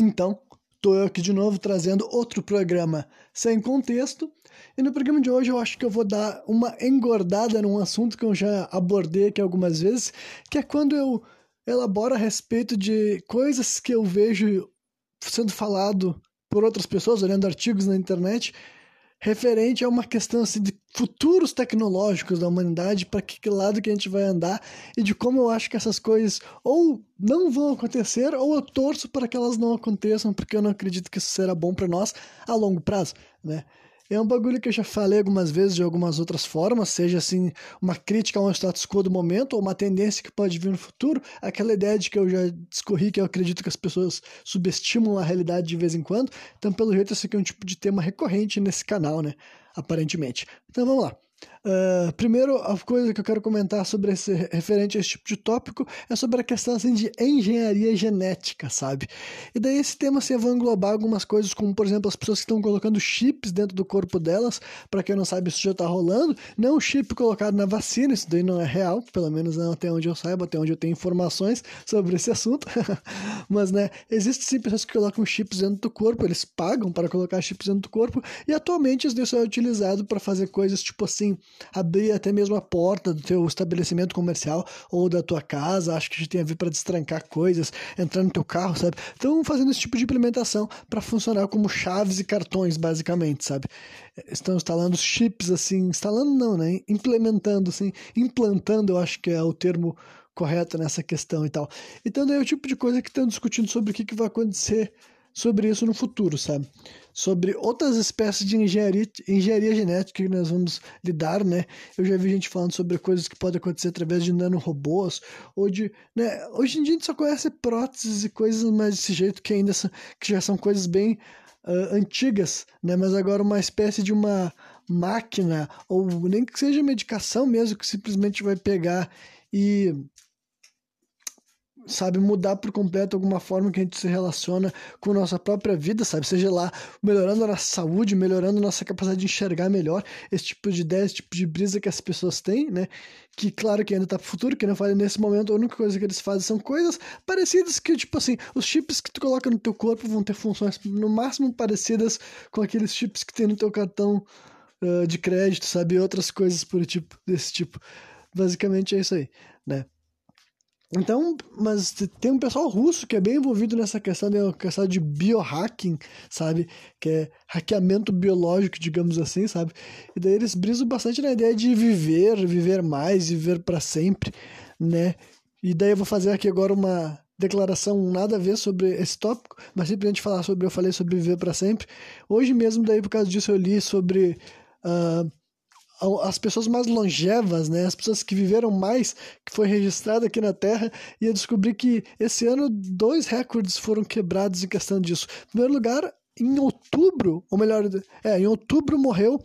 Então, tô eu aqui de novo trazendo outro programa sem contexto. E no programa de hoje eu acho que eu vou dar uma engordada num assunto que eu já abordei aqui algumas vezes, que é quando eu elaboro a respeito de coisas que eu vejo sendo falado por outras pessoas, olhando artigos na internet, referente a uma questão assim, de futuros tecnológicos da humanidade, para que lado que a gente vai andar e de como eu acho que essas coisas ou não vão acontecer ou eu torço para que elas não aconteçam, porque eu não acredito que isso será bom para nós a longo prazo, né? É um bagulho que eu já falei algumas vezes de algumas outras formas, seja assim, uma crítica ao status quo do momento ou uma tendência que pode vir no futuro, aquela ideia de que eu já discorri que eu acredito que as pessoas subestimam a realidade de vez em quando. Então, pelo jeito, esse aqui é um tipo de tema recorrente nesse canal, né? Aparentemente. Então, vamos lá. Uh, primeiro, a coisa que eu quero comentar sobre esse referente a esse tipo de tópico é sobre a questão assim, de engenharia genética, sabe? E daí esse tema assim, vai englobar algumas coisas, como por exemplo as pessoas que estão colocando chips dentro do corpo delas, para quem não sabe isso já está rolando, não chip colocado na vacina, isso daí não é real, pelo menos não até onde eu saiba, até onde eu tenho informações sobre esse assunto, mas né, existem sim pessoas que colocam chips dentro do corpo, eles pagam para colocar chips dentro do corpo, e atualmente isso daí só é utilizado para fazer coisas tipo assim, abrir até mesmo a porta do teu estabelecimento comercial ou da tua casa, acho que tem a ver para destrancar coisas, entrar no teu carro, sabe? Estão fazendo esse tipo de implementação para funcionar como chaves e cartões, basicamente, sabe? Estão instalando chips assim, instalando não, né? Implementando, assim, implantando, eu acho que é o termo correto nessa questão e tal. Então, daí é o tipo de coisa que estão discutindo sobre o que, que vai acontecer sobre isso no futuro, sabe? Sobre outras espécies de engenharia, engenharia genética que nós vamos lidar, né? Eu já vi gente falando sobre coisas que podem acontecer através de nanorobôs, ou de, né? Hoje em dia a gente só conhece próteses e coisas mais desse jeito que ainda são, que já são coisas bem uh, antigas, né? Mas agora uma espécie de uma máquina, ou nem que seja medicação mesmo, que simplesmente vai pegar e sabe, mudar por completo alguma forma que a gente se relaciona com nossa própria vida, sabe? Seja lá melhorando a nossa saúde, melhorando a nossa capacidade de enxergar melhor, esse tipo de ideia, esse tipo de brisa que as pessoas têm, né? Que claro que ainda tá pro futuro, que não falei nesse momento, a única coisa que eles fazem são coisas parecidas que, tipo assim, os chips que tu coloca no teu corpo vão ter funções no máximo parecidas com aqueles chips que tem no teu cartão uh, de crédito, sabe? Outras coisas por tipo, desse tipo. Basicamente é isso aí, né? Então, mas tem um pessoal russo que é bem envolvido nessa questão, né, questão de biohacking, sabe? Que é hackeamento biológico, digamos assim, sabe? E daí eles brisam bastante na ideia de viver, viver mais, viver para sempre, né? E daí eu vou fazer aqui agora uma declaração nada a ver sobre esse tópico, mas simplesmente falar sobre, eu falei sobre viver para sempre. Hoje mesmo, daí por causa disso, eu li sobre uh, as pessoas mais longevas, né, as pessoas que viveram mais, que foi registrado aqui na Terra, e eu descobri que esse ano dois recordes foram quebrados em questão disso. Em primeiro lugar, em outubro, ou melhor, é, em outubro morreu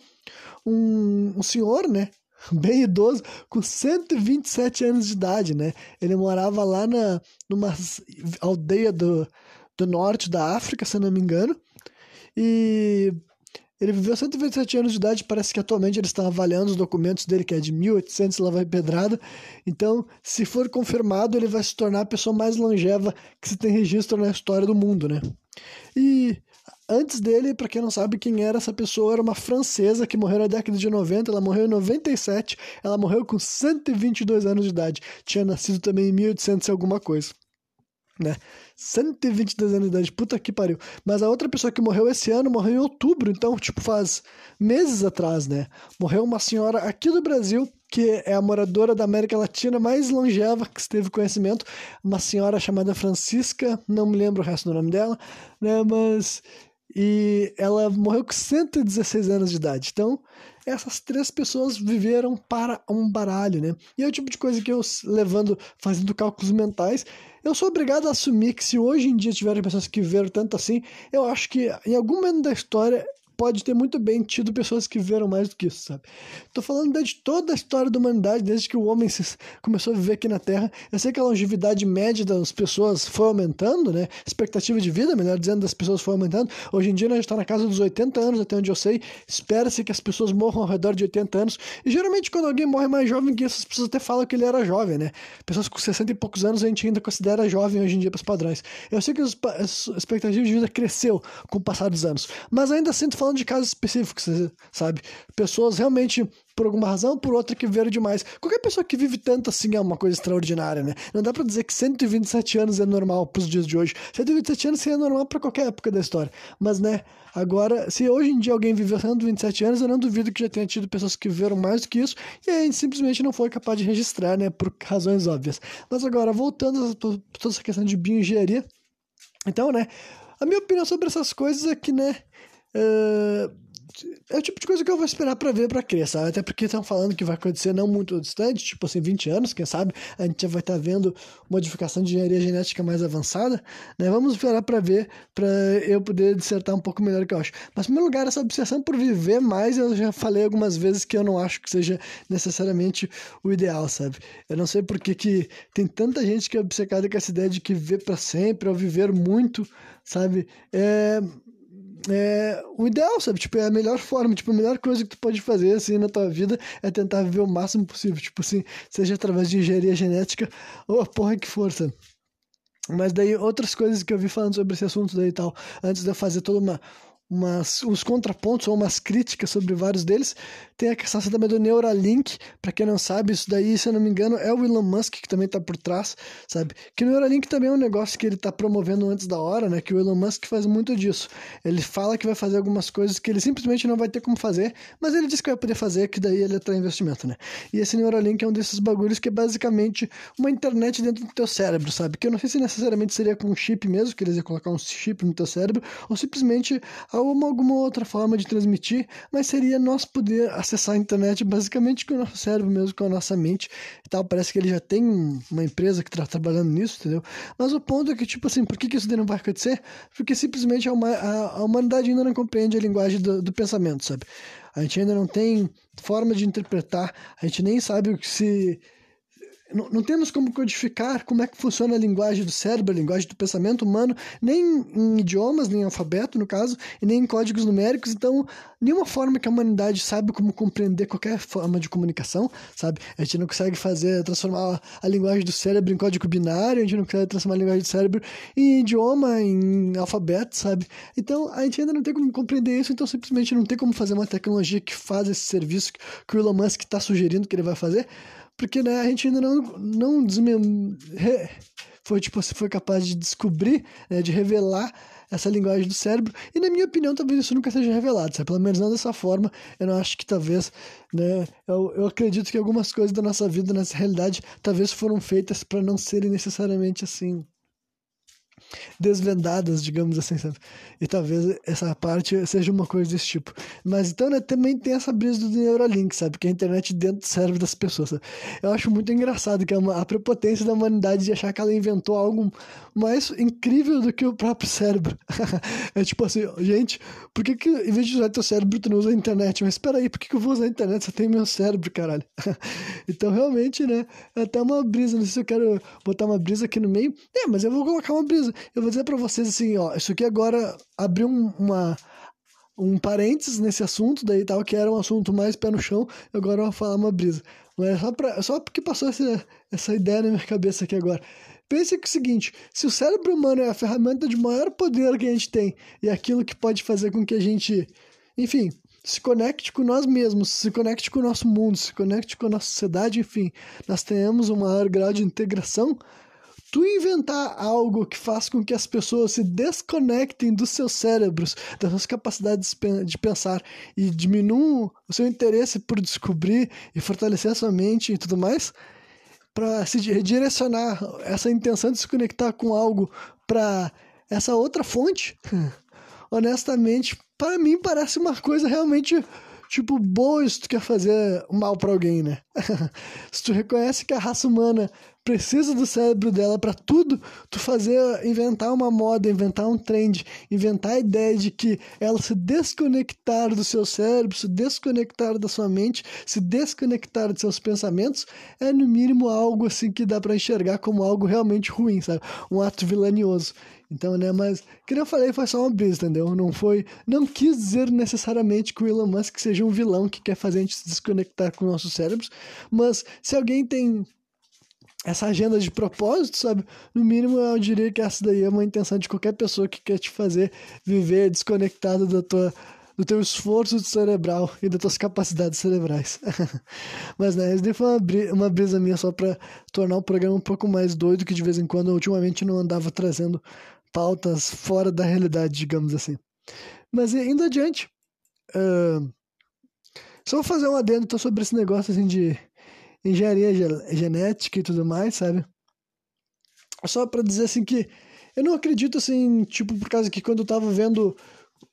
um, um senhor, né, bem idoso, com 127 anos de idade, né? Ele morava lá na numa aldeia do, do norte da África, se não me engano. E ele viveu 127 anos de idade, parece que atualmente eles estão avaliando os documentos dele, que é de 1800, lá vai pedrada. Então, se for confirmado, ele vai se tornar a pessoa mais longeva que se tem registro na história do mundo, né? E antes dele, para quem não sabe quem era essa pessoa, era uma francesa que morreu na década de 90, ela morreu em 97, ela morreu com 122 anos de idade. Tinha nascido também em 1800 e alguma coisa né? 122 anos de idade, puta que pariu. Mas a outra pessoa que morreu esse ano morreu em outubro, então, tipo, faz meses atrás, né? Morreu uma senhora aqui do Brasil, que é a moradora da América Latina mais longeva que teve conhecimento, uma senhora chamada Francisca, não me lembro o resto do nome dela, né? Mas. E ela morreu com 116 anos de idade. Então, essas três pessoas viveram para um baralho, né? E é o tipo de coisa que eu, levando, fazendo cálculos mentais, eu sou obrigado a assumir que se hoje em dia tiverem pessoas que viveram tanto assim, eu acho que em algum momento da história pode ter muito bem tido pessoas que viveram mais do que isso, sabe? Tô falando de toda a história da humanidade, desde que o homem começou a viver aqui na Terra. Eu sei que a longevidade média das pessoas foi aumentando, né? Expectativa de vida, melhor dizendo, das pessoas foi aumentando. Hoje em dia nós está na casa dos 80 anos, até onde eu sei. Espera-se que as pessoas morram ao redor de 80 anos. E geralmente quando alguém morre mais jovem que isso, as pessoas até falam que ele era jovem, né? Pessoas com 60 e poucos anos a gente ainda considera jovem hoje em dia para os padrões. Eu sei que a expectativa de vida cresceu com o passar dos anos, mas ainda tô falando de casos específicos, sabe? Pessoas realmente por alguma razão, por outra que viveram demais. Qualquer pessoa que vive tanto assim é uma coisa extraordinária, né? Não dá para dizer que 127 anos é normal pros dias de hoje. 127 anos seria normal para qualquer época da história. Mas, né, agora, se hoje em dia alguém viveu 127 anos, eu não duvido que já tenha tido pessoas que viveram mais do que isso e a gente simplesmente não foi capaz de registrar, né, por razões óbvias. Mas agora, voltando a toda essa questão de bioengenharia, então, né, a minha opinião sobre essas coisas é que, né, é o tipo de coisa que eu vou esperar para ver para crer, sabe? Até porque estão falando que vai acontecer não muito distante, tipo assim, 20 anos, quem sabe, a gente já vai estar tá vendo modificação de engenharia genética mais avançada, né? Vamos esperar para ver, para eu poder dissertar um pouco melhor o que eu acho. Mas, em primeiro lugar, essa obsessão por viver mais, eu já falei algumas vezes que eu não acho que seja necessariamente o ideal, sabe? Eu não sei por que, que tem tanta gente que é obcecada com essa ideia de que viver para sempre ou viver muito, sabe? É é, o ideal, sabe? Tipo, é a melhor forma, tipo, a melhor coisa que tu pode fazer, assim, na tua vida é tentar viver o máximo possível, tipo assim, seja através de engenharia genética ou a porra que for, sabe? Mas daí, outras coisas que eu vi falando sobre esse assunto daí e tal, antes de eu fazer toda uma, umas, uns contrapontos ou umas críticas sobre vários deles. Tem a questão também do Neuralink, para quem não sabe, isso daí, se eu não me engano, é o Elon Musk que também está por trás, sabe? Que o Neuralink também é um negócio que ele está promovendo antes da hora, né? Que o Elon Musk faz muito disso. Ele fala que vai fazer algumas coisas que ele simplesmente não vai ter como fazer, mas ele diz que vai poder fazer, que daí ele atrai investimento, né? E esse Neuralink é um desses bagulhos que é basicamente uma internet dentro do teu cérebro, sabe? Que eu não sei se necessariamente seria com um chip mesmo, que eles iam colocar um chip no teu cérebro, ou simplesmente alguma outra forma de transmitir, mas seria nós poder acessar a internet basicamente com o nosso cérebro mesmo, com a nossa mente e tal. Parece que ele já tem uma empresa que está trabalhando nisso, entendeu? Mas o ponto é que, tipo assim, por que, isso daí não vai acontecer? Porque simplesmente a, a, a humanidade ainda não compreende a linguagem do, do pensamento, sabe? A gente ainda não tem forma de interpretar, a gente nem sabe o que se não, não, temos como codificar como é que funciona a linguagem do cérebro, a linguagem do pensamento humano, nem em idiomas, nem em alfabeto, no caso, e nem em códigos numéricos. Então, nenhuma forma que a humanidade sabe como compreender qualquer forma de comunicação, sabe? A gente não consegue fazer, transformar a linguagem do cérebro em código binário, a gente não consegue transformar a linguagem do cérebro em idioma, em alfabeto, sabe? Então, a gente ainda não tem como compreender isso, então simplesmente não tem como fazer uma tecnologia que faz esse serviço que o Elon Musk está sugerindo que ele vai fazer porque né, a gente ainda não, não desmem... foi, tipo, foi capaz de descobrir, né, de revelar essa linguagem do cérebro, e na minha opinião talvez isso nunca seja revelado, sabe? pelo menos não dessa forma, eu não acho que talvez, né, eu, eu acredito que algumas coisas da nossa vida, nessa realidade, talvez foram feitas para não serem necessariamente assim, desvendadas, digamos assim, sabe? E talvez essa parte seja uma coisa desse tipo. Mas então, né, também tem essa brisa do Neuralink, sabe? Que é a internet dentro do cérebro das pessoas. Sabe? Eu acho muito engraçado que é uma, a prepotência da humanidade de achar que ela inventou algo mais incrível do que o próprio cérebro. é tipo assim, gente, por que, que em vez de usar teu cérebro, tu não usa a internet? Mas espera aí, por que, que eu vou usar a internet? Você tem meu cérebro, caralho. então, realmente, né, é até uma brisa. Não sei se eu quero botar uma brisa aqui no meio. É, mas eu vou colocar uma brisa eu vou dizer para vocês assim, ó, isso aqui agora abriu uma um parênteses nesse assunto daí tal, que era um assunto mais pé no chão, agora eu vou falar uma brisa. Mas é só, pra, só porque passou essa, essa ideia na minha cabeça aqui agora. Pense que é o seguinte: se o cérebro humano é a ferramenta de maior poder que a gente tem e aquilo que pode fazer com que a gente, enfim, se conecte com nós mesmos, se conecte com o nosso mundo, se conecte com a nossa sociedade, enfim, nós tenhamos um maior grau de integração, tu inventar algo que faz com que as pessoas se desconectem dos seus cérebros, das suas capacidades de pensar e diminuam o seu interesse por descobrir e fortalecer a sua mente e tudo mais, para se redirecionar essa intenção de se conectar com algo para essa outra fonte, honestamente, para mim parece uma coisa realmente tipo boa se tu quer fazer mal para alguém, né? se tu reconhece que a raça humana precisa do cérebro dela para tudo, tu fazer, inventar uma moda, inventar um trend, inventar a ideia de que ela se desconectar do seu cérebro, se desconectar da sua mente, se desconectar dos seus pensamentos, é no mínimo algo assim que dá para enxergar como algo realmente ruim, sabe? Um ato vilanioso. Então, né, mas, como eu falei, foi só uma brisa, entendeu? Não foi, não quis dizer necessariamente que o Elon Musk seja um vilão que quer fazer a gente se desconectar com nossos cérebros, mas se alguém tem essa agenda de propósito, sabe? No mínimo, eu diria que essa daí é uma intenção de qualquer pessoa que quer te fazer viver desconectado da tua do teu esforço cerebral e das tuas capacidades cerebrais. Mas, né, isso daí foi uma, brisa, uma minha só para tornar o programa um pouco mais doido, que de vez em quando, ultimamente, não andava trazendo pautas fora da realidade, digamos assim. Mas, indo adiante, uh, só vou fazer um adendo sobre esse negócio, assim, de engenharia genética e tudo mais, sabe? Só para dizer assim que eu não acredito assim, tipo, por causa que quando eu tava vendo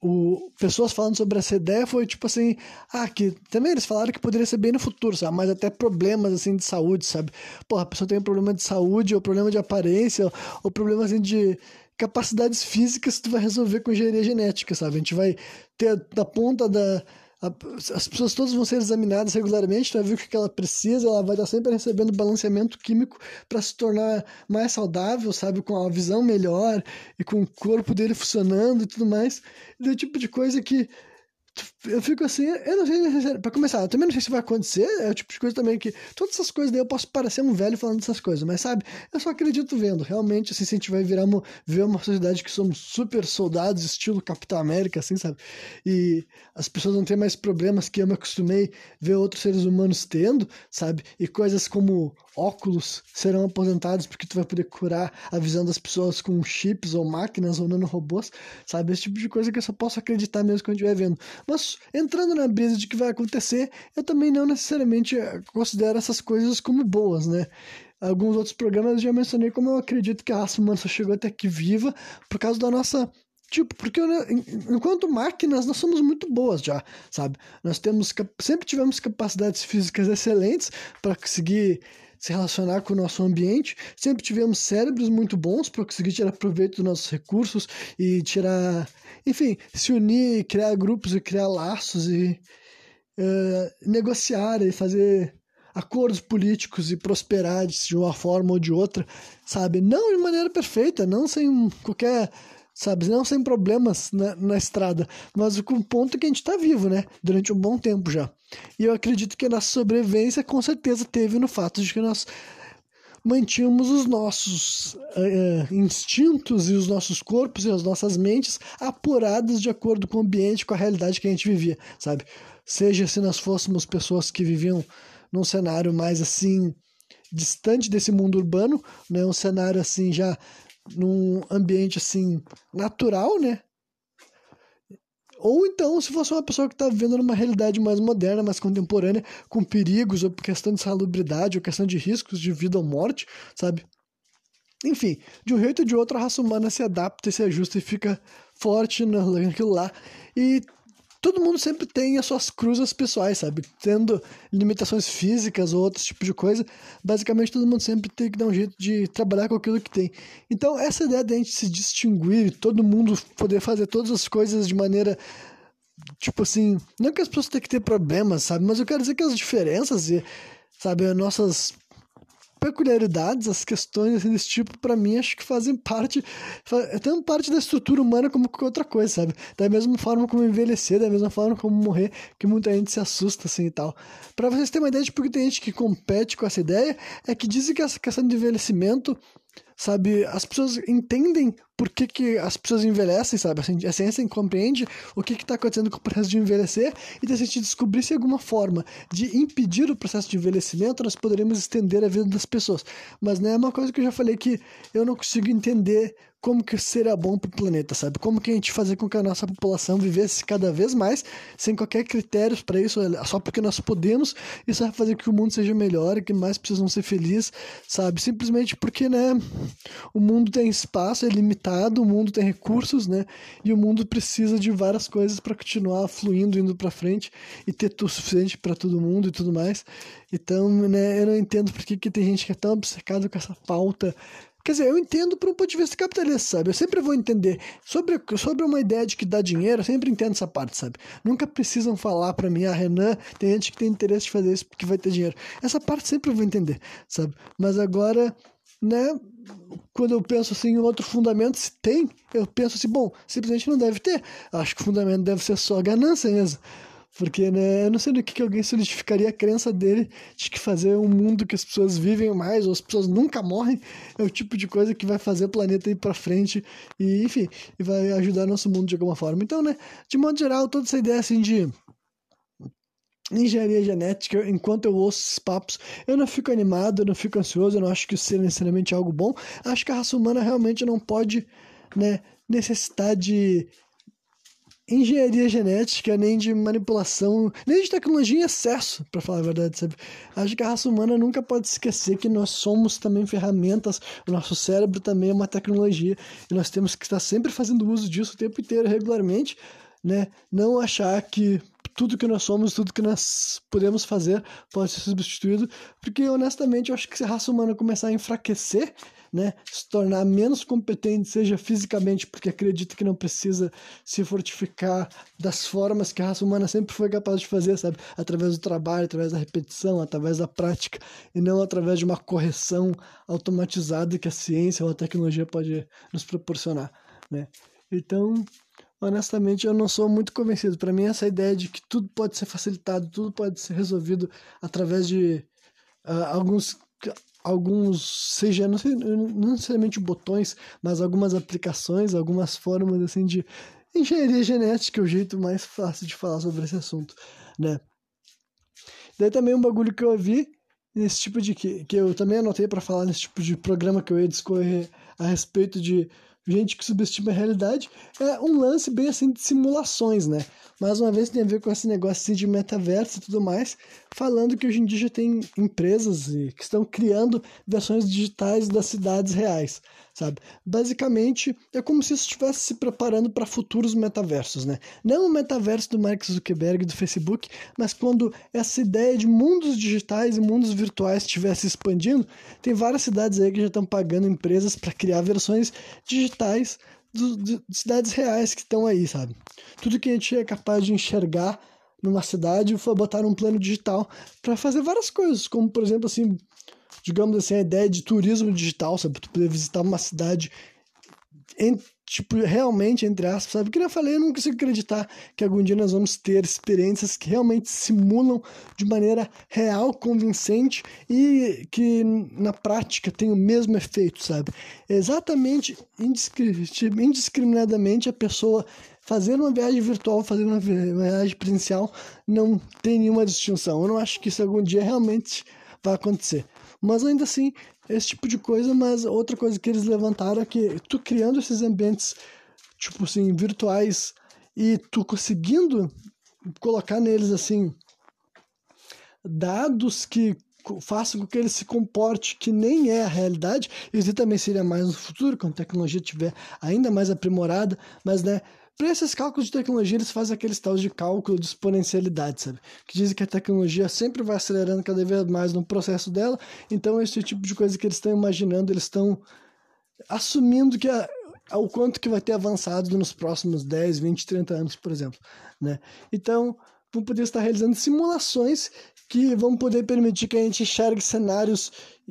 o, pessoas falando sobre essa ideia foi tipo assim, ah, que também eles falaram que poderia ser bem no futuro, sabe? Mas até problemas assim de saúde, sabe? Porra, a pessoa tem um problema de saúde, ou problema de aparência, ou, problema assim de capacidades físicas tu vai resolver com engenharia genética, sabe? A gente vai ter na ponta da, as pessoas todas vão ser examinadas regularmente, vai ver o que ela precisa, ela vai estar sempre recebendo balanceamento químico para se tornar mais saudável, sabe, com a visão melhor e com o corpo dele funcionando e tudo mais. E do tipo de coisa que eu fico assim, eu não sei, pra começar, eu também não sei se vai acontecer, é o tipo de coisa também que, todas essas coisas daí eu posso parecer um velho falando dessas coisas, mas sabe, eu só acredito vendo, realmente, assim, se a gente vai virar uma, ver uma sociedade que somos super soldados, estilo Capitão América, assim, sabe, e as pessoas não têm mais problemas que eu me acostumei ver outros seres humanos tendo, sabe, e coisas como óculos serão aposentados porque tu vai poder curar a visão das pessoas com chips ou máquinas ou nanorobôs, sabe, esse tipo de coisa que eu só posso acreditar mesmo quando estiver vendo. Mas entrando na brisa de que vai acontecer, eu também não necessariamente eh, considero essas coisas como boas, né? Alguns outros programas eu já mencionei como eu acredito que a raça humana só chegou até aqui viva por causa da nossa Tipo, porque enquanto máquinas nós somos muito boas já, sabe? Nós temos sempre tivemos capacidades físicas excelentes para conseguir se relacionar com o nosso ambiente, sempre tivemos cérebros muito bons para conseguir tirar proveito dos nossos recursos e tirar enfim, se unir, criar grupos e criar laços e uh, negociar e fazer acordos políticos e prosperar de uma forma ou de outra, sabe? Não de maneira perfeita, não sem qualquer, sabe? Não sem problemas na, na estrada, mas com o ponto que a gente está vivo, né? Durante um bom tempo já. E eu acredito que a nossa sobrevivência com certeza teve no fato de que nós mantínhamos os nossos uh, instintos e os nossos corpos e as nossas mentes apurados de acordo com o ambiente, com a realidade que a gente vivia, sabe? Seja se nós fôssemos pessoas que viviam num cenário mais assim distante desse mundo urbano, né, um cenário assim já num ambiente assim natural, né, ou então, se fosse uma pessoa que está vivendo numa realidade mais moderna, mais contemporânea, com perigos, ou questão de salubridade, ou questão de riscos de vida ou morte, sabe? Enfim, de um jeito ou de outro, a raça humana se adapta e se ajusta e fica forte naquilo lá. E todo mundo sempre tem as suas cruzes pessoais, sabe? Tendo limitações físicas ou outro tipo de coisa, basicamente todo mundo sempre tem que dar um jeito de trabalhar com aquilo que tem. Então, essa ideia de a gente se distinguir, todo mundo poder fazer todas as coisas de maneira tipo assim, não que as pessoas tenham que ter problemas, sabe? Mas eu quero dizer que as diferenças e, sabe, as nossas peculiaridades, as questões assim, desse tipo, para mim, acho que fazem parte, é tão parte da estrutura humana como qualquer outra coisa, sabe? Da mesma forma como envelhecer, da mesma forma como morrer, que muita gente se assusta, assim, e tal. Para vocês terem uma ideia de porque tem gente que compete com essa ideia, é que dizem que essa questão de envelhecimento sabe? As pessoas entendem por que, que as pessoas envelhecem, sabe? A ciência compreende o que está acontecendo com o processo de envelhecer e se a gente descobrisse alguma forma de impedir o processo de envelhecimento, nós poderíamos estender a vida das pessoas. Mas né, é uma coisa que eu já falei que eu não consigo entender como que seria bom para o planeta, sabe? Como que a gente fazer com que a nossa população vivesse cada vez mais, sem qualquer critério para isso, só porque nós podemos, isso vai fazer que o mundo seja melhor e que mais precisam ser felizes, sabe? Simplesmente porque, né, o mundo tem espaço, é limitado, o mundo tem recursos, né? E o mundo precisa de várias coisas para continuar fluindo, indo para frente e ter tudo suficiente para todo mundo e tudo mais. Então, né, eu não entendo por que, que tem gente que é tão obcecada com essa pauta Quer dizer, eu entendo por um ponto de vista capitalista, sabe? Eu sempre vou entender. Sobre, sobre uma ideia de que dá dinheiro, eu sempre entendo essa parte, sabe? Nunca precisam falar para mim, ah, Renan, tem gente que tem interesse de fazer isso porque vai ter dinheiro. Essa parte sempre eu vou entender, sabe? Mas agora, né, quando eu penso assim em outro fundamento, se tem, eu penso assim, bom, simplesmente não deve ter. Acho que o fundamento deve ser só ganância mesmo. Porque, né, eu não sei do que, que alguém solidificaria a crença dele de que fazer um mundo que as pessoas vivem mais, ou as pessoas nunca morrem, é o tipo de coisa que vai fazer o planeta ir para frente e, enfim, e vai ajudar nosso mundo de alguma forma. Então, né, de modo geral, toda essa ideia assim de engenharia genética, enquanto eu ouço esses papos, eu não fico animado, eu não fico ansioso, eu não acho que isso seja necessariamente algo bom. Acho que a raça humana realmente não pode, né, necessitar de engenharia genética, nem de manipulação, nem de tecnologia em excesso, para falar a verdade, sabe? Acho que a raça humana nunca pode esquecer que nós somos também ferramentas, o nosso cérebro também é uma tecnologia, e nós temos que estar sempre fazendo uso disso o tempo inteiro, regularmente, né? Não achar que tudo que nós somos, tudo que nós podemos fazer pode ser substituído, porque honestamente eu acho que se a raça humana começar a enfraquecer, né, se tornar menos competente, seja fisicamente, porque acredita que não precisa se fortificar das formas que a raça humana sempre foi capaz de fazer, sabe? Através do trabalho, através da repetição, através da prática, e não através de uma correção automatizada que a ciência ou a tecnologia pode nos proporcionar, né? Então, honestamente, eu não sou muito convencido. Para mim, essa ideia de que tudo pode ser facilitado, tudo pode ser resolvido através de uh, alguns alguns, seja não, sei, não necessariamente botões, mas algumas aplicações, algumas formas assim de engenharia genética, é o jeito mais fácil de falar sobre esse assunto, né? Daí também um bagulho que eu vi nesse tipo de que, que eu também anotei para falar nesse tipo de programa que eu ia discorrer a respeito de gente que subestima a realidade, é um lance bem assim de simulações, né? Mais uma vez tem a ver com esse negócio assim, de metaverso e tudo mais, falando que hoje em dia já tem empresas que estão criando versões digitais das cidades reais, sabe? Basicamente, é como se estivesse se preparando para futuros metaversos, né? Não o metaverso do Mark Zuckerberg do Facebook, mas quando essa ideia de mundos digitais e mundos virtuais estivesse expandindo, tem várias cidades aí que já estão pagando empresas para criar versões digitais do, de cidades reais que estão aí, sabe? Tudo que a gente é capaz de enxergar numa cidade foi botar um plano digital para fazer várias coisas, como por exemplo assim, digamos assim, a ideia de turismo digital, sabe? Tu poder visitar uma cidade em, tipo, realmente, entre aspas, sabe? Que eu falei, eu não consigo acreditar que algum dia nós vamos ter experiências que realmente simulam de maneira real, convincente e que na prática tem o mesmo efeito, sabe? Exatamente, indiscriminadamente, a pessoa fazendo uma viagem virtual, fazendo uma viagem presencial, não tem nenhuma distinção. Eu não acho que isso algum dia realmente vai acontecer. Mas ainda assim, esse tipo de coisa, mas outra coisa que eles levantaram é que tu criando esses ambientes, tipo assim, virtuais e tu conseguindo colocar neles assim dados que façam com que ele se comporte que nem é a realidade, isso também seria mais no futuro, quando a tecnologia estiver ainda mais aprimorada, mas né, para esses cálculos de tecnologia, eles fazem aqueles tais de cálculo de exponencialidade, sabe? Que dizem que a tecnologia sempre vai acelerando cada vez mais no processo dela. Então, esse tipo de coisa que eles estão imaginando, eles estão assumindo que a, o quanto que vai ter avançado nos próximos 10, 20, 30 anos, por exemplo, né? Então, vão poder estar realizando simulações que vão poder permitir que a gente enxergue cenários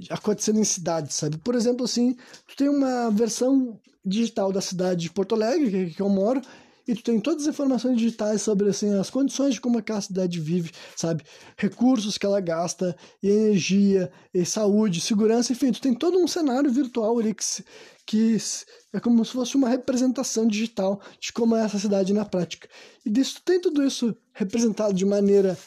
acontecendo em cidades, sabe? Por exemplo, assim, tu tem uma versão digital da cidade de Porto Alegre, que eu moro, e tu tem todas as informações digitais sobre assim, as condições de como aquela cidade vive, sabe? Recursos que ela gasta, energia, saúde, segurança, enfim, tu tem todo um cenário virtual ali que, que é como se fosse uma representação digital de como é essa cidade na prática. E disso tu tem tudo isso representado de maneira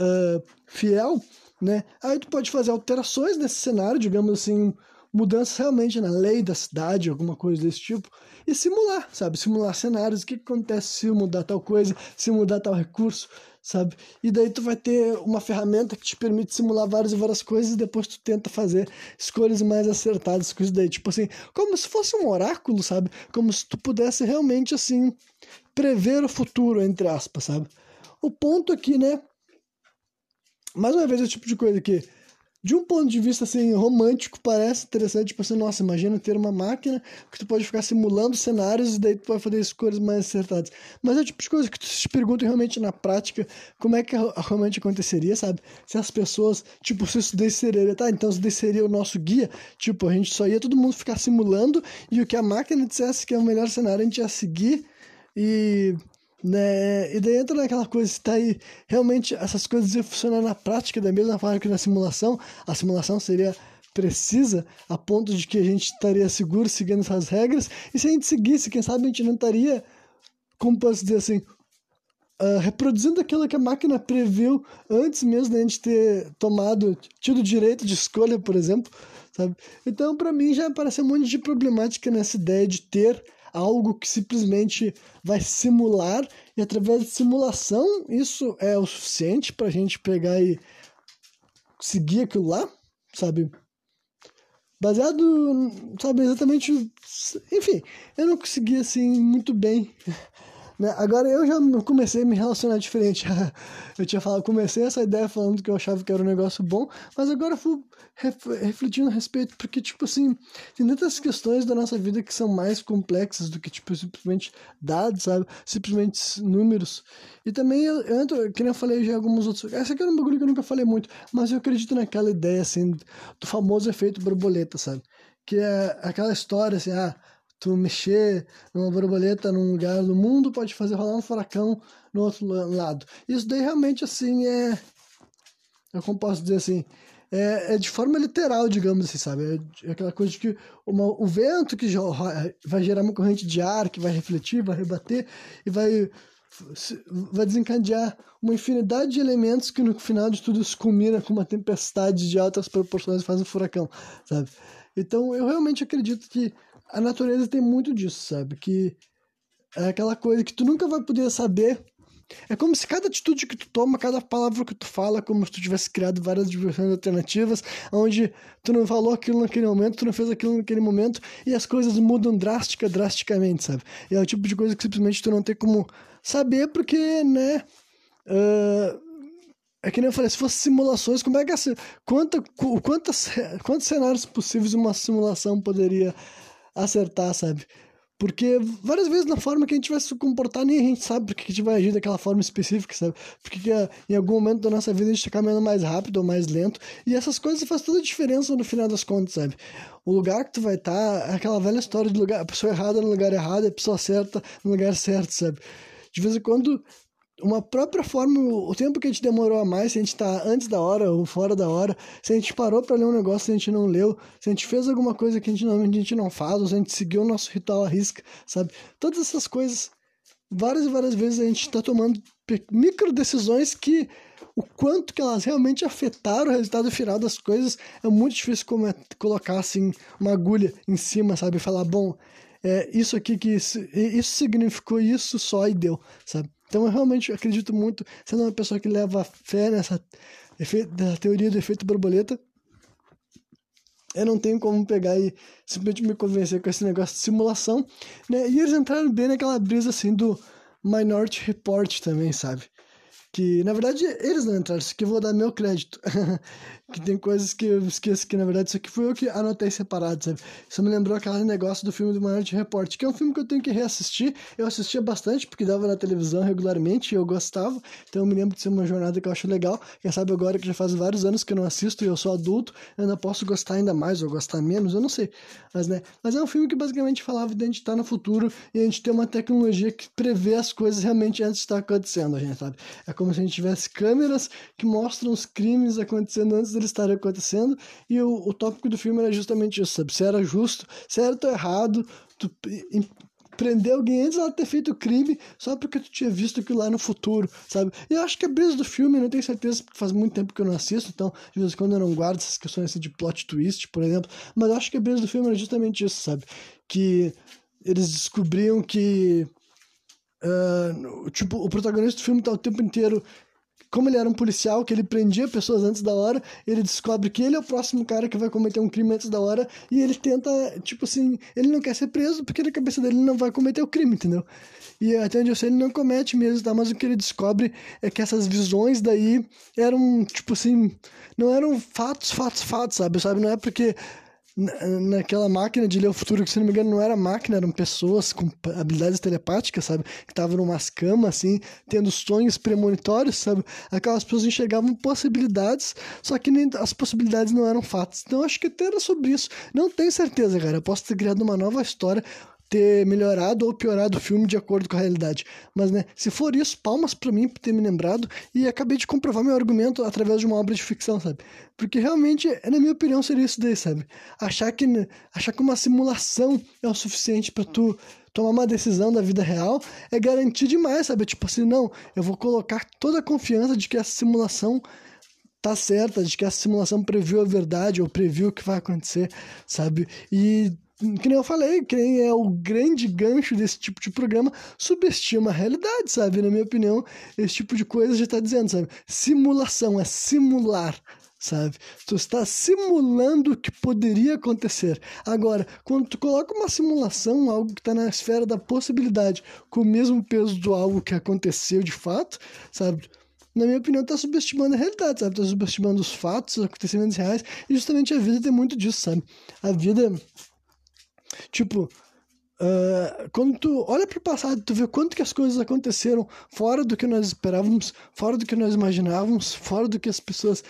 uh, fiel, né? Aí tu pode fazer alterações nesse cenário, digamos assim, mudanças realmente na lei da cidade, alguma coisa desse tipo, e simular, sabe? Simular cenários, o que, acontece se mudar tal coisa, se mudar tal recurso, sabe? E daí tu vai ter uma ferramenta que te permite simular várias e várias coisas e depois tu tenta fazer escolhas mais acertadas com isso daí. Tipo assim, como se fosse um oráculo, sabe? Como se tu pudesse realmente, assim, prever o futuro, entre aspas, sabe? O ponto aqui, né? Mais uma vez, é o tipo de coisa que de um ponto de vista assim romântico parece interessante tipo assim nossa imagina ter uma máquina que tu pode ficar simulando cenários e daí tu pode fazer escolhas mais acertadas. Mas é o tipo de coisa que tu se pergunta realmente na prática como é que realmente aconteceria sabe? Se as pessoas tipo se isso daí seria tá então isso daí seria o nosso guia? Tipo a gente só ia todo mundo ficar simulando e o que a máquina dissesse que é o melhor cenário a gente ia seguir e né? E daí entra naquela coisa, está aí, realmente essas coisas iam funcionar na prática da mesma forma que na simulação, a simulação seria precisa a ponto de que a gente estaria seguro seguindo essas regras, e se a gente seguisse, quem sabe a gente não estaria, como posso dizer assim, uh, reproduzindo aquilo que a máquina previu antes mesmo da gente ter tomado, tido direito de escolha, por exemplo, sabe? Então, para mim, já aparece um monte de problemática nessa ideia de ter algo que simplesmente vai simular e através de simulação isso é o suficiente para a gente pegar e seguir aquilo lá, sabe? Baseado, sabe, exatamente. Enfim, eu não consegui assim muito bem né? Agora eu já comecei a me relacionar diferente. eu tinha falado, comecei essa ideia falando que eu achava que era um negócio bom, mas agora eu fui refletindo a respeito, porque, tipo assim, tem tantas questões da nossa vida que são mais complexas do que, tipo, simplesmente dados, sabe? Simplesmente números. E também eu, entro, que nem eu falei já alguns outros. Essa aqui é um bagulho que eu nunca falei muito, mas eu acredito naquela ideia, assim, do famoso efeito borboleta, sabe? Que é aquela história, assim, ah tu mexer numa borboleta num lugar do mundo pode fazer rolar um furacão no outro lado. Isso daí realmente assim é. Eu como posso dizer assim? É, é de forma literal, digamos assim, sabe? É aquela coisa de que uma, o vento que vai gerar uma corrente de ar que vai refletir, vai rebater e vai, vai desencadear uma infinidade de elementos que no final de tudo isso culmina com uma tempestade de altas proporções e faz um furacão, sabe? Então eu realmente acredito que a natureza tem muito disso, sabe? Que é aquela coisa que tu nunca vai poder saber. É como se cada atitude que tu toma, cada palavra que tu fala, como se tu tivesse criado várias diversões alternativas, onde tu não falou aquilo naquele momento, tu não fez aquilo naquele momento, e as coisas mudam drástica, drasticamente, sabe? E é o tipo de coisa que simplesmente tu não tem como saber, porque, né? Uh, é que nem eu falei, se fosse simulações, como é que é, quanta, quantas, quantos cenários possíveis uma simulação poderia acertar, sabe? Porque várias vezes na forma que a gente vai se comportar, nem a gente sabe porque a gente vai agir daquela forma específica, sabe? Porque em algum momento da nossa vida a gente está caminhando mais rápido ou mais lento. E essas coisas fazem toda a diferença no final das contas, sabe? O lugar que tu vai estar, tá, aquela velha história de lugar, a pessoa errada no lugar errado a pessoa certa no lugar certo, sabe? De vez em quando uma própria forma, o tempo que a gente demorou a mais, se a gente está antes da hora ou fora da hora, se a gente parou para ler um negócio se a gente não leu, se a gente fez alguma coisa que a gente normalmente a gente não faz, ou se a gente seguiu o nosso ritual à risca, sabe? Todas essas coisas, várias e várias vezes a gente está tomando micro decisões que o quanto que elas realmente afetaram o resultado final das coisas é muito difícil é, colocar assim uma agulha em cima, sabe? falar, bom, é isso aqui que isso, isso significou isso só e deu, sabe? Então eu realmente acredito muito, sendo uma pessoa que leva fé nessa da teoria do efeito borboleta, eu não tenho como pegar e simplesmente me convencer com esse negócio de simulação, né? E eles entraram bem naquela brisa assim do Minority Report também, sabe? que na verdade eles não entraram, isso aqui eu vou dar meu crédito. que tem coisas que eu esqueço que na verdade isso aqui foi eu que anotei separado, sabe? Isso me lembrou aquele negócio do filme do Minority Report, que é um filme que eu tenho que reassistir. Eu assistia bastante porque dava na televisão regularmente e eu gostava. Então eu me lembro de ser uma jornada que eu acho legal. Quem sabe agora que já faz vários anos que eu não assisto e eu sou adulto, eu ainda posso gostar ainda mais ou gostar menos, eu não sei. Mas né, mas é um filme que basicamente falava de a gente estar no futuro e a gente ter uma tecnologia que prevê as coisas realmente antes de estar acontecendo, a gente sabe? É como se a gente tivesse câmeras que mostram os crimes acontecendo antes estarem acontecendo, e o, o tópico do filme era justamente isso, sabe? Se era justo, certo ou errado, tu prender alguém antes dela ter feito o crime só porque tu tinha visto aquilo lá no futuro, sabe? E eu acho que a brisa do filme, não tenho certeza, porque faz muito tempo que eu não assisto, então de vez em quando eu não guardo essas questões assim, de plot twist, por exemplo, mas eu acho que a brisa do filme era justamente isso, sabe? Que eles descobriam que. Uh, tipo, o protagonista do filme tá o tempo inteiro como ele era um policial, que ele prendia pessoas antes da hora, ele descobre que ele é o próximo cara que vai cometer um crime antes da hora, e ele tenta, tipo assim, ele não quer ser preso, porque na cabeça dele ele não vai cometer o crime, entendeu? E até onde eu sei, ele não comete mesmo, tá? Mas o que ele descobre é que essas visões daí eram, tipo assim, não eram fatos, fatos, fatos, sabe? Sabe? Não é porque naquela máquina de ler o futuro, que se não me engano não era máquina, eram pessoas com habilidades telepáticas, sabe? Que estavam numas camas, assim, tendo sonhos premonitórios, sabe? Aquelas pessoas enxergavam possibilidades, só que nem as possibilidades não eram fatos. Então acho que até era sobre isso. Não tenho certeza, cara. Eu posso ter criado uma nova história ter melhorado ou piorado o filme de acordo com a realidade. Mas, né, se for isso, palmas para mim por ter me lembrado e acabei de comprovar meu argumento através de uma obra de ficção, sabe? Porque realmente, na minha opinião, seria isso daí, sabe? Achar que, achar que uma simulação é o suficiente para tu tomar uma decisão da vida real é garantir demais, sabe? Tipo assim, não, eu vou colocar toda a confiança de que essa simulação tá certa, de que essa simulação previu a verdade ou previu o que vai acontecer, sabe? E que nem eu falei, quem é o grande gancho desse tipo de programa subestima a realidade, sabe? Na minha opinião, esse tipo de coisa já está dizendo, sabe? Simulação é simular, sabe? Tu está simulando o que poderia acontecer. Agora, quando tu coloca uma simulação, algo que está na esfera da possibilidade, com o mesmo peso do algo que aconteceu de fato, sabe? Na minha opinião, está subestimando a realidade, sabe? Está subestimando os fatos, os acontecimentos reais, e justamente a vida tem muito disso, sabe? A vida Tipo, uh, quando tu olha para o passado, tu vê quanto que as coisas aconteceram fora do que nós esperávamos, fora do que nós imaginávamos, fora do que as pessoas.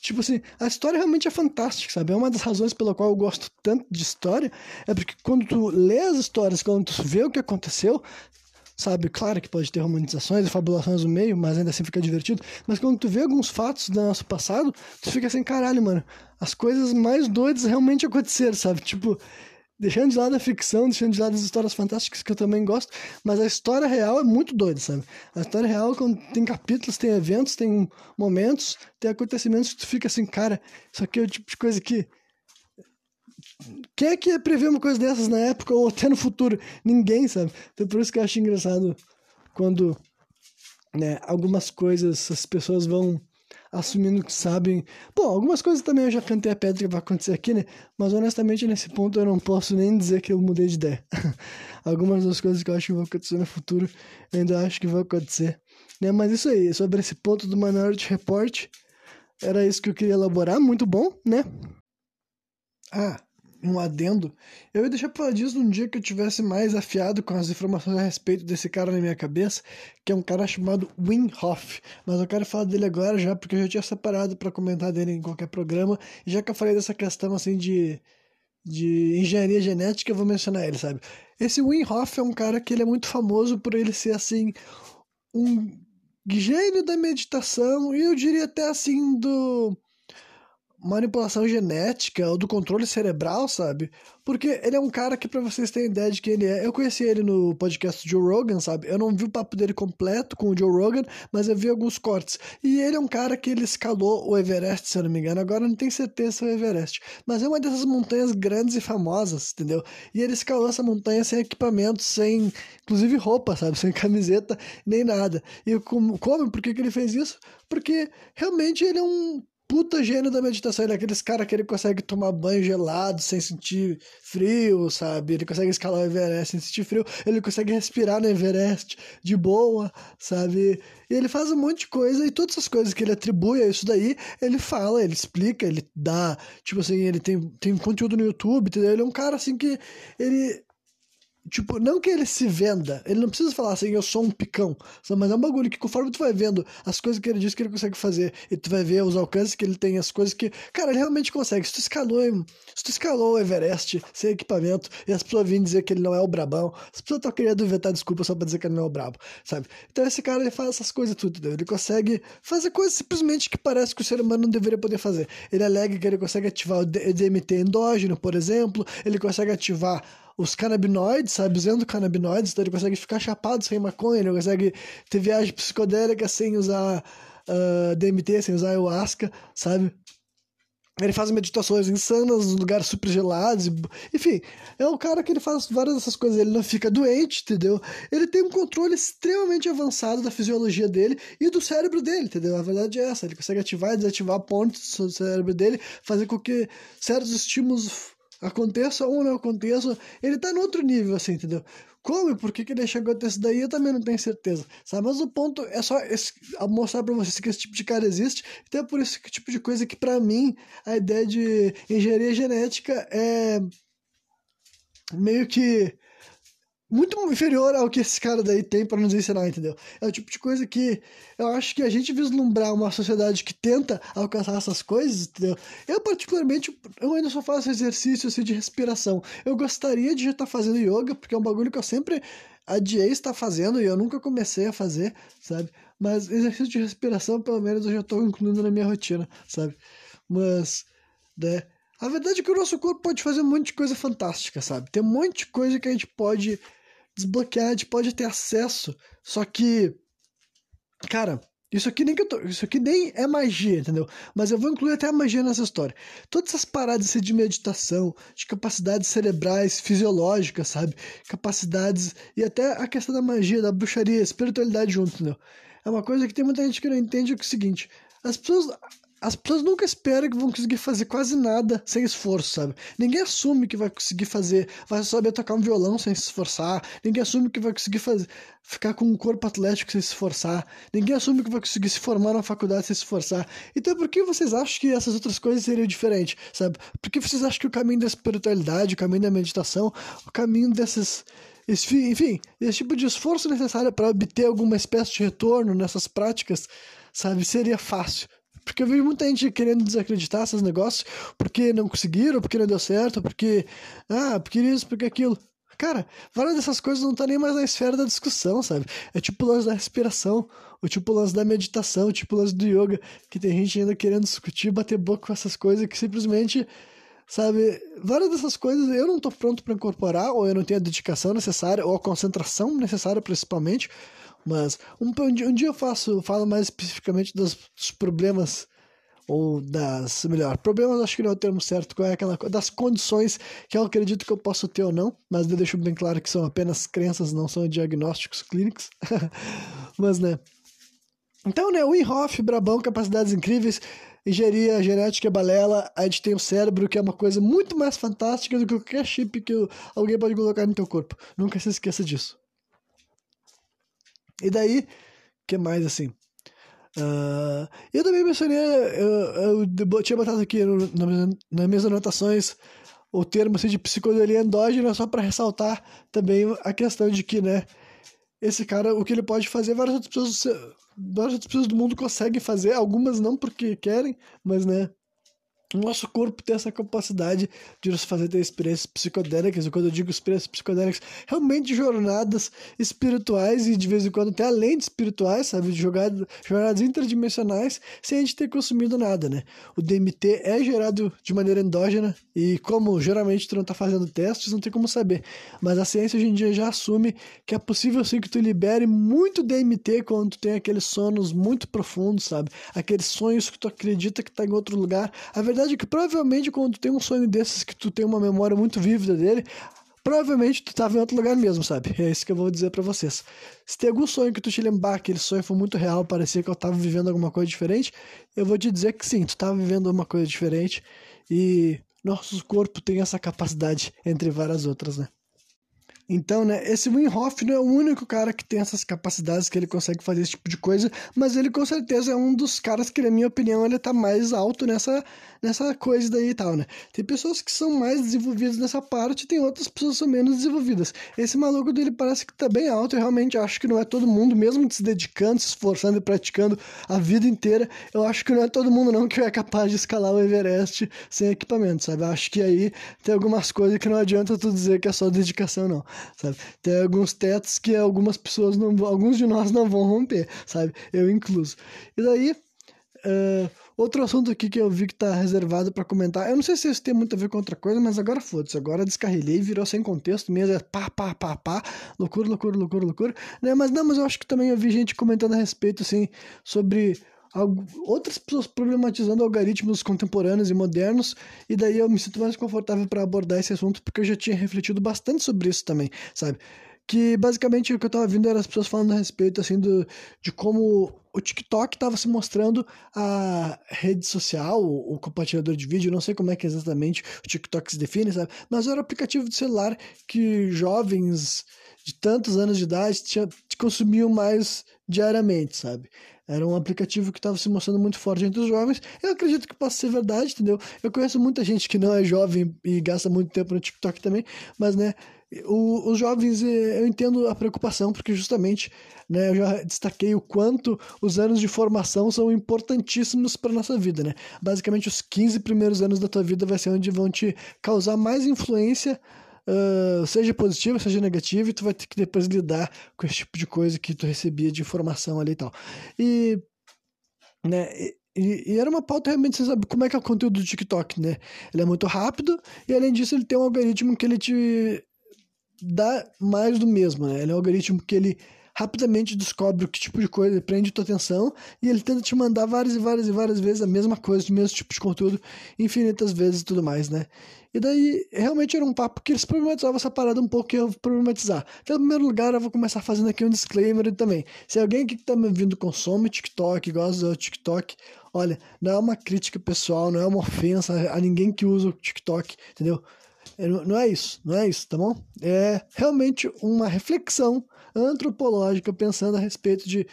Tipo assim, a história realmente é fantástica, sabe? É uma das razões pela qual eu gosto tanto de história, é porque quando tu lê as histórias, quando tu vê o que aconteceu, sabe? Claro que pode ter romantizações e fabulações no meio, mas ainda assim fica divertido. Mas quando tu vê alguns fatos do nosso passado, tu fica assim, caralho, mano, as coisas mais doidas realmente aconteceram, sabe? Tipo, deixando de lado a ficção, deixando de lado as histórias fantásticas que eu também gosto, mas a história real é muito doida, sabe? A história real tem capítulos, tem eventos, tem momentos, tem acontecimentos que tu fica assim, cara, isso aqui é o tipo de coisa que quem é que ia prever uma coisa dessas na época ou até no futuro? Ninguém, sabe? Então por isso que eu acho engraçado quando né, algumas coisas as pessoas vão assumindo que sabem. Bom, algumas coisas também eu já cantei a pedra que vai acontecer aqui, né? Mas honestamente, nesse ponto eu não posso nem dizer que eu mudei de ideia. algumas das coisas que eu acho que vão acontecer no futuro, eu ainda acho que vão acontecer. Né? Mas isso aí, sobre esse ponto do Minority Report, era isso que eu queria elaborar. Muito bom, né? Ah, um adendo, eu ia deixar pra disso num dia que eu tivesse mais afiado com as informações a respeito desse cara na minha cabeça, que é um cara chamado Wim Hof. Mas eu quero falar dele agora já, porque eu já tinha separado para comentar dele em qualquer programa, e já que eu falei dessa questão assim de, de engenharia genética, eu vou mencionar ele, sabe? Esse Wim Hof é um cara que ele é muito famoso por ele ser assim um gênio da meditação e eu diria até assim do manipulação genética ou do controle cerebral, sabe? Porque ele é um cara que, para vocês terem ideia de quem ele é, eu conheci ele no podcast Joe Rogan, sabe? Eu não vi o papo dele completo com o Joe Rogan, mas eu vi alguns cortes. E ele é um cara que ele escalou o Everest, se eu não me engano. Agora eu não tenho certeza se é o Everest. Mas é uma dessas montanhas grandes e famosas, entendeu? E ele escalou essa montanha sem equipamento, sem, inclusive roupa, sabe? Sem camiseta, nem nada. E como? como? Por que, que ele fez isso? Porque realmente ele é um puta gênio da meditação. Ele é aqueles cara que ele consegue tomar banho gelado sem sentir frio, sabe? Ele consegue escalar o Everest sem sentir frio. Ele consegue respirar no Everest de boa, sabe? E ele faz um monte de coisa e todas as coisas que ele atribui a isso daí, ele fala, ele explica, ele dá. Tipo assim, ele tem, tem conteúdo no YouTube, entendeu? Ele é um cara assim que ele Tipo, não que ele se venda, ele não precisa falar assim, eu sou um picão, mas é um bagulho que conforme tu vai vendo as coisas que ele diz que ele consegue fazer, e tu vai ver os alcances que ele tem, as coisas que, cara, ele realmente consegue. Se tu escalou, se tu escalou o Everest sem equipamento, e as pessoas vêm dizer que ele não é o brabão, as pessoas estão querendo inventar desculpa só pra dizer que ele não é o brabo, sabe? Então esse cara, ele faz essas coisas tudo, entendeu? Ele consegue fazer coisas simplesmente que parece que o ser humano não deveria poder fazer. Ele alega que ele consegue ativar o DMT endógeno, por exemplo, ele consegue ativar os canabinoides, sabe? Usando canabinoides, então ele consegue ficar chapado sem maconha, ele consegue ter viagem psicodélica sem usar uh, ah, DMT, sem usar ayahuasca, sabe? Ele faz meditações insanas nos lugares super gelados. Enfim, é um cara que ele faz várias dessas coisas. Ele não fica doente, entendeu? Ele tem um controle extremamente avançado da fisiologia dele e do cérebro dele, entendeu? A verdade é essa. Ele consegue ativar e desativar pontos do cérebro dele, fazer com que certos estímulos aconteça ou não aconteça, ele tá no outro nível, assim, entendeu? Como e por que, que ele chegou até isso daí, eu também não tenho certeza, sabe? Mas o ponto é só esse, mostrar pra vocês que esse tipo de cara existe, então é por isso que tipo de coisa que para mim a ideia de engenharia genética é meio que muito inferior ao que esse cara daí tem para nos ensinar, entendeu? É o tipo de coisa que eu acho que a gente vislumbrar uma sociedade que tenta alcançar essas coisas, entendeu? Eu, particularmente, eu ainda só faço exercício assim, de respiração. Eu gostaria de estar fazendo yoga, porque é um bagulho que eu sempre adiei estar fazendo e eu nunca comecei a fazer, sabe? Mas exercício de respiração, pelo menos, eu já estou incluindo na minha rotina, sabe? Mas, né? A verdade é que o nosso corpo pode fazer um monte de coisa fantástica, sabe? Tem um monte de coisa que a gente pode desbloquear, a gente pode ter acesso. Só que, cara, isso aqui nem que tô, isso aqui nem é magia, entendeu? Mas eu vou incluir até a magia nessa história. Todas essas paradas de meditação, de capacidades cerebrais, fisiológicas, sabe? Capacidades e até a questão da magia, da bruxaria, espiritualidade junto, entendeu? É uma coisa que tem muita gente que não entende é o seguinte, as pessoas as pessoas nunca esperam que vão conseguir fazer quase nada sem esforço, sabe? Ninguém assume que vai conseguir fazer, vai saber tocar um violão sem se esforçar. Ninguém assume que vai conseguir fazer, ficar com um corpo atlético sem se esforçar. Ninguém assume que vai conseguir se formar na faculdade sem se esforçar. Então, por que vocês acham que essas outras coisas seriam diferentes, sabe? Por que vocês acham que o caminho da espiritualidade, o caminho da meditação, o caminho desses enfim, esse tipo de esforço necessário para obter alguma espécie de retorno nessas práticas, sabe, seria fácil. Porque eu vejo muita gente querendo desacreditar esses negócios porque não conseguiram, porque não deu certo, porque. Ah, porque isso, porque aquilo. Cara, várias dessas coisas não tá nem mais na esfera da discussão, sabe? É tipo o lance da respiração, o tipo o lance da meditação, o tipo o lance do yoga, que tem gente ainda querendo discutir, bater boca com essas coisas que simplesmente, sabe? Várias dessas coisas eu não tô pronto para incorporar, ou eu não tenho a dedicação necessária, ou a concentração necessária principalmente, mas um, um dia eu faço, falo mais especificamente dos, dos problemas ou das, melhor, problemas acho que não é o termo certo, qual é aquela das condições que eu acredito que eu posso ter ou não, mas eu deixo bem claro que são apenas crenças, não são diagnósticos clínicos. mas, né. Então, né, Winhoff, Brabão, capacidades incríveis, engenharia genética balela, a gente tem o cérebro, que é uma coisa muito mais fantástica do que qualquer chip que alguém pode colocar no teu corpo. Nunca se esqueça disso. E daí, que mais assim? Uh, eu também mencionei, eu, eu tinha botado aqui no, no, nas minhas anotações o termo assim, de psicodelia endógena só para ressaltar também a questão de que, né, esse cara, o que ele pode fazer, várias outras pessoas, várias outras pessoas do mundo conseguem fazer, algumas não porque querem, mas, né, o nosso corpo tem essa capacidade de nos fazer ter experiências psicodélicas, e quando eu digo experiências psicodélicas, realmente jornadas espirituais e de vez em quando até além de espirituais, sabe? De jogada, jornadas interdimensionais sem a gente ter consumido nada, né? O DMT é gerado de maneira endógena e como geralmente tu não tá fazendo testes, não tem como saber. Mas a ciência hoje em dia já assume que é possível sim que tu libere muito DMT quando tu tem aqueles sonos muito profundos, sabe? Aqueles sonhos que tu acredita que tá em outro lugar. A verdade verdade é que provavelmente quando tu tem um sonho desses que tu tem uma memória muito vívida dele, provavelmente tu estava em outro lugar mesmo, sabe? É isso que eu vou dizer para vocês. Se tem algum sonho que tu te lembrar, aquele sonho foi muito real, parecia que eu estava vivendo alguma coisa diferente, eu vou te dizer que sim, tu estava vivendo uma coisa diferente e nosso corpo tem essa capacidade, entre várias outras, né? Então, né, esse Wim Hof não é o único cara que tem essas capacidades, que ele consegue fazer esse tipo de coisa, mas ele com certeza é um dos caras que, na minha opinião, ele tá mais alto nessa, nessa coisa daí e tal, né? Tem pessoas que são mais desenvolvidas nessa parte, tem outras pessoas que são menos desenvolvidas. Esse maluco dele parece que tá bem alto, eu realmente acho que não é todo mundo, mesmo se dedicando, se esforçando e praticando a vida inteira, eu acho que não é todo mundo não que é capaz de escalar o Everest sem equipamento, sabe? Eu acho que aí tem algumas coisas que não adianta tu dizer que é só dedicação, não sabe? Tem alguns tetos que algumas pessoas não alguns de nós não vão romper, sabe? Eu incluso. E daí, uh, Outro assunto aqui que eu vi que tá reservado para comentar, eu não sei se isso tem muito a ver com outra coisa, mas agora foda-se, agora descarrilhei, virou sem contexto mesmo, é pá, pá, pá, pá, loucura, loucura, loucura, loucura, né? Mas não, mas eu acho que também eu vi gente comentando a respeito, assim, sobre outras pessoas problematizando algoritmos contemporâneos e modernos, e daí eu me sinto mais confortável para abordar esse assunto, porque eu já tinha refletido bastante sobre isso também, sabe? que basicamente o que eu tava vendo era as pessoas falando a respeito assim do, de como o TikTok estava se mostrando a rede social, o, o, compartilhador de vídeo, não sei como é que exatamente o TikTok se define, sabe? Mas era um aplicativo de celular que jovens de tantos anos de idade tinha, consumiam mais diariamente, sabe? Era um aplicativo que estava se mostrando muito forte entre os jovens. Eu acredito que possa ser verdade, entendeu? Eu conheço muita gente que não é jovem e gasta muito tempo no TikTok também, mas, né, o, os jovens, eh, eu entendo a preocupação, porque justamente né, eu já destaquei o quanto os anos de formação são importantíssimos para nossa vida. Né? Basicamente, os 15 primeiros anos da tua vida vai ser onde vão te causar mais influência, uh, seja positiva, seja negativa, e tu vai ter que depois lidar com esse tipo de coisa que tu recebia de informação ali e tal. E. Né, e, e, era uma pauta realmente, você sabe como é que é o conteúdo do TikTok, né? Ele é muito rápido e além disso ele tem um algoritmo que ele te dá mais do mesmo, né? Ele é um algoritmo que ele rapidamente descobre o que tipo de coisa prende tua atenção e ele tenta te mandar várias e várias e várias vezes a mesma coisa, o mesmo tipo de conteúdo, infinitas vezes e tudo mais, né? E daí, realmente era um papo que eles problematizavam essa parada um pouco que eu vou problematizar. Então, em primeiro lugar, eu vou começar fazendo aqui um disclaimer também. Se alguém que tá me ouvindo consome TikTok, gosta do TikTok, olha, não é uma crítica pessoal, não é uma ofensa a ninguém que usa o TikTok, entendeu? É, não é isso, não é isso, tá bom? É realmente uma reflexão antropológica pensando a respeito de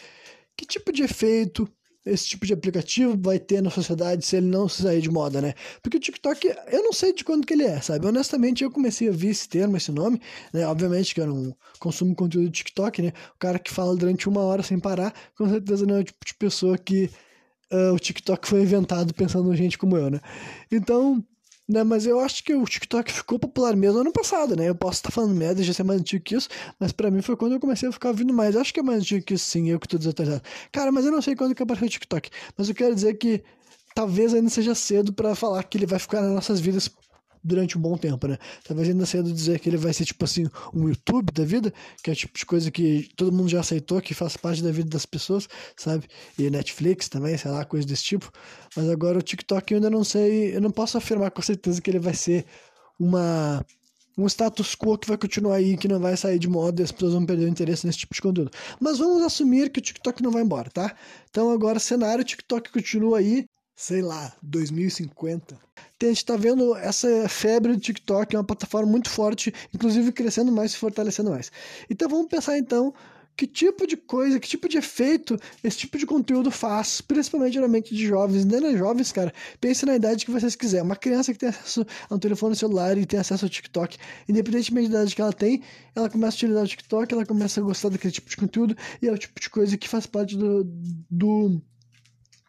que tipo de efeito esse tipo de aplicativo vai ter na sociedade se ele não sair de moda, né? Porque o TikTok, eu não sei de quando que ele é, sabe? Honestamente, eu comecei a ver esse termo, esse nome, né? Obviamente que eu não consumo conteúdo do TikTok, né? O cara que fala durante uma hora sem parar, com certeza não é o tipo de pessoa que uh, o TikTok foi inventado pensando em gente como eu, né? Então, né? Mas eu acho que o TikTok ficou popular mesmo ano passado, né? Eu posso estar falando merda, já ser mais antigo que isso, mas para mim foi quando eu comecei a ficar ouvindo mais. Eu acho que é mais antigo que isso, sim, eu que tô desatualizado. Cara, mas eu não sei quando que apareceu o TikTok. Mas eu quero dizer que talvez ainda seja cedo para falar que ele vai ficar nas nossas vidas durante um bom tempo, né? Talvez ainda cedo dizer que ele vai ser tipo assim um YouTube da vida, que é o tipo de coisa que todo mundo já aceitou, que faz parte da vida das pessoas, sabe? E Netflix também, sei lá, coisa desse tipo. Mas agora o TikTok eu ainda não sei, eu não posso afirmar com certeza que ele vai ser uma um status quo que vai continuar aí, que não vai sair de moda e as pessoas vão perder o interesse nesse tipo de conteúdo. Mas vamos assumir que o TikTok não vai embora, tá? Então agora cenário TikTok continua aí, sei lá, 2050 a gente está vendo essa febre do TikTok, é uma plataforma muito forte, inclusive crescendo mais e fortalecendo mais. Então vamos pensar então que tipo de coisa, que tipo de efeito esse tipo de conteúdo faz, principalmente na mente de jovens, nem é jovens, cara. Pense na idade que vocês quiserem. Uma criança que tem acesso a um telefone celular e tem acesso ao TikTok, independentemente da idade que ela tem, ela começa a utilizar o TikTok, ela começa a gostar daquele tipo de conteúdo e é o tipo de coisa que faz parte do, do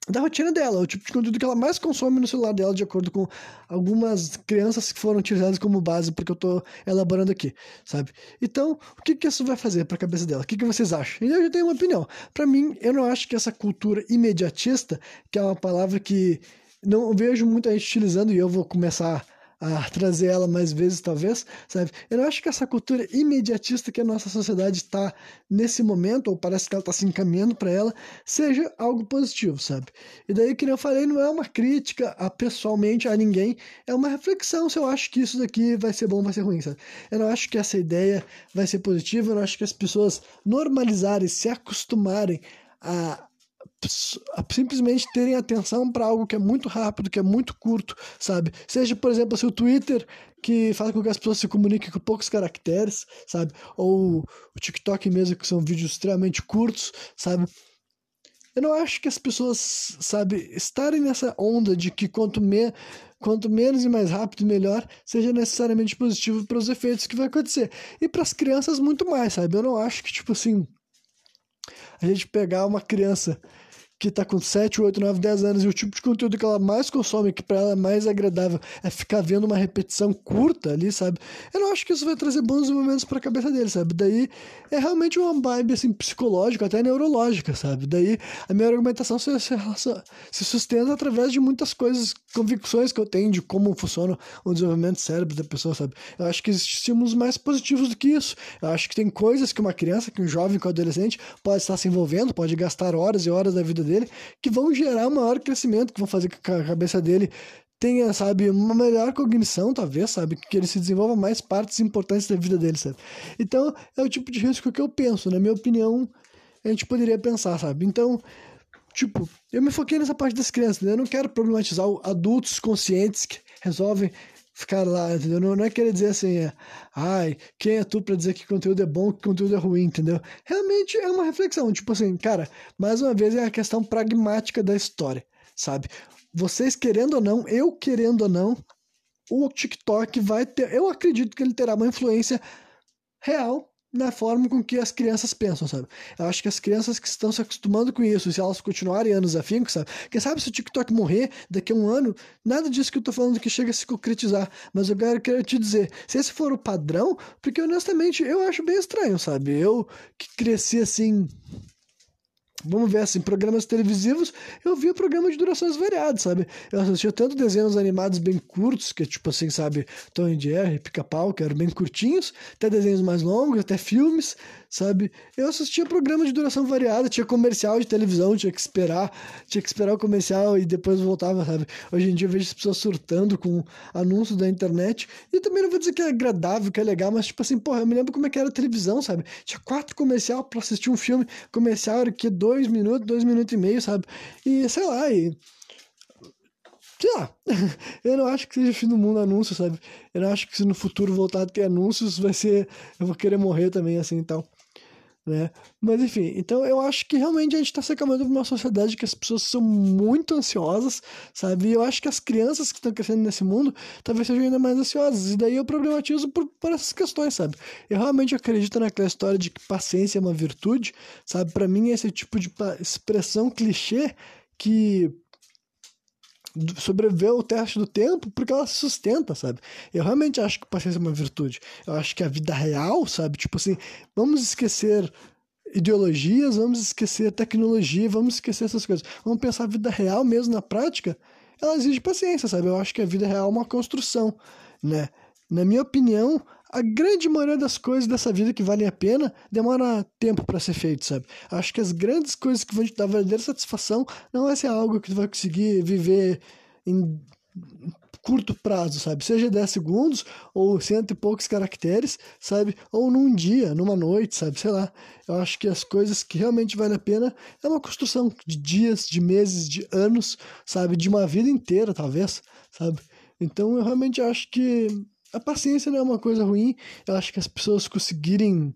da rotina dela, o tipo de conteúdo que ela mais consome no celular dela, de acordo com algumas crianças que foram utilizadas como base, porque eu tô elaborando aqui, sabe? Então, o que que isso vai fazer para a cabeça dela? O que que vocês acham? Eu já tenho uma opinião. Para mim, eu não acho que essa cultura imediatista, que é uma palavra que não vejo muita gente utilizando e eu vou começar a trazer ela mais vezes, talvez, sabe? Eu acho que essa cultura imediatista que a nossa sociedade está nesse momento, ou parece que ela está se encaminhando para ela, seja algo positivo, sabe? E daí, que eu falei, não é uma crítica a, pessoalmente a ninguém, é uma reflexão se eu acho que isso daqui vai ser bom, vai ser ruim, sabe? Eu não acho que essa ideia vai ser positiva, eu não acho que as pessoas normalizarem, se acostumarem a simplesmente terem atenção para algo que é muito rápido, que é muito curto, sabe? Seja, por exemplo, assim, o Twitter, que faz com que as pessoas se comuniquem com poucos caracteres, sabe? Ou o TikTok mesmo, que são vídeos extremamente curtos, sabe? Eu não acho que as pessoas, sabe, estarem nessa onda de que quanto, me, quanto menos e mais rápido, melhor, seja necessariamente positivo para os efeitos que vai acontecer. E para as crianças, muito mais, sabe? Eu não acho que, tipo assim, a gente pegar uma criança que tá com 7, 8, 9, 10 anos e o tipo de conteúdo que ela mais consome, que para ela é mais agradável, é ficar vendo uma repetição curta ali, sabe? Eu não acho que isso vai trazer bons momentos para a cabeça dele, sabe? Daí é realmente uma vibe assim psicológica, até neurológica, sabe? Daí a minha argumentação se, se, se sustenta através de muitas coisas, convicções que eu tenho de como funciona o desenvolvimento cérebro da pessoa, sabe? Eu acho que existem estímulos mais positivos do que isso. Eu acho que tem coisas que uma criança, que um jovem, que um adolescente pode estar se envolvendo, pode gastar horas e horas da vida dele, que vão gerar maior crescimento, que vão fazer com que a cabeça dele tenha, sabe, uma melhor cognição, talvez, sabe, que ele se desenvolva mais partes importantes da vida dele, sabe. Então, é o tipo de risco que eu penso, na minha opinião, a gente poderia pensar, sabe. Então, tipo, eu me foquei nessa parte das crianças, né? eu não quero problematizar adultos conscientes que resolvem ficar lá, entendeu? Não, não é querer dizer assim, é, ai, quem é tu para dizer que conteúdo é bom, que conteúdo é ruim, entendeu? Realmente é uma reflexão, tipo assim, cara, mais uma vez é a questão pragmática da história, sabe? Vocês querendo ou não, eu querendo ou não, o TikTok vai ter, eu acredito que ele terá uma influência real na forma com que as crianças pensam, sabe? Eu acho que as crianças que estão se acostumando com isso, se elas continuarem anos afinco, sabe? Quem sabe se o TikTok morrer daqui a um ano, nada disso que eu tô falando que chega a se concretizar. Mas eu quero, quero te dizer, se esse for o padrão, porque honestamente eu acho bem estranho, sabe? Eu que cresci assim vamos ver assim, programas televisivos, eu via programas de durações variadas, sabe? Eu assistia tanto desenhos animados bem curtos, que é tipo assim, sabe, Tom e Jerry, Pica-Pau, que eram bem curtinhos, até desenhos mais longos, até filmes, sabe? Eu assistia programas de duração variada, tinha comercial de televisão, tinha que esperar, tinha que esperar o comercial e depois voltava, sabe? Hoje em dia eu vejo as pessoas surtando com anúncios da internet e também não vou dizer que é agradável, que é legal, mas tipo assim, porra, eu me lembro como é que era a televisão, sabe? Tinha quatro comercial para assistir um filme, comercial era que dois minutos, dois minutos e meio, sabe? E sei lá, e sei lá, eu não acho que seja fim do mundo anúncio, sabe? Eu não acho que se no futuro voltar a ter anúncios vai ser. Eu vou querer morrer também, assim e tal né? Mas enfim, então eu acho que realmente a gente está se acalmando para uma sociedade que as pessoas são muito ansiosas, sabe? E eu acho que as crianças que estão crescendo nesse mundo talvez sejam ainda mais ansiosas. E daí eu problematizo por, por essas questões, sabe? Eu realmente acredito naquela história de que paciência é uma virtude, sabe? Para mim, esse tipo de expressão clichê que sobreviveu o teste do tempo porque ela se sustenta, sabe? Eu realmente acho que paciência é uma virtude. Eu acho que a vida real, sabe? Tipo assim, vamos esquecer ideologias, vamos esquecer tecnologia, vamos esquecer essas coisas. Vamos pensar a vida real mesmo na prática. Ela exige paciência, sabe? Eu acho que a vida real é uma construção, né? Na minha opinião, a grande maioria das coisas dessa vida que valem a pena demora tempo para ser feito, sabe? Acho que as grandes coisas que vão te dar verdadeira satisfação não vai ser algo que tu vai conseguir viver em curto prazo, sabe? Seja 10 segundos ou cento e poucos caracteres, sabe? Ou num dia, numa noite, sabe? Sei lá. Eu acho que as coisas que realmente valem a pena é uma construção de dias, de meses, de anos, sabe? De uma vida inteira, talvez, sabe? Então eu realmente acho que a paciência não é uma coisa ruim. Eu acho que as pessoas conseguirem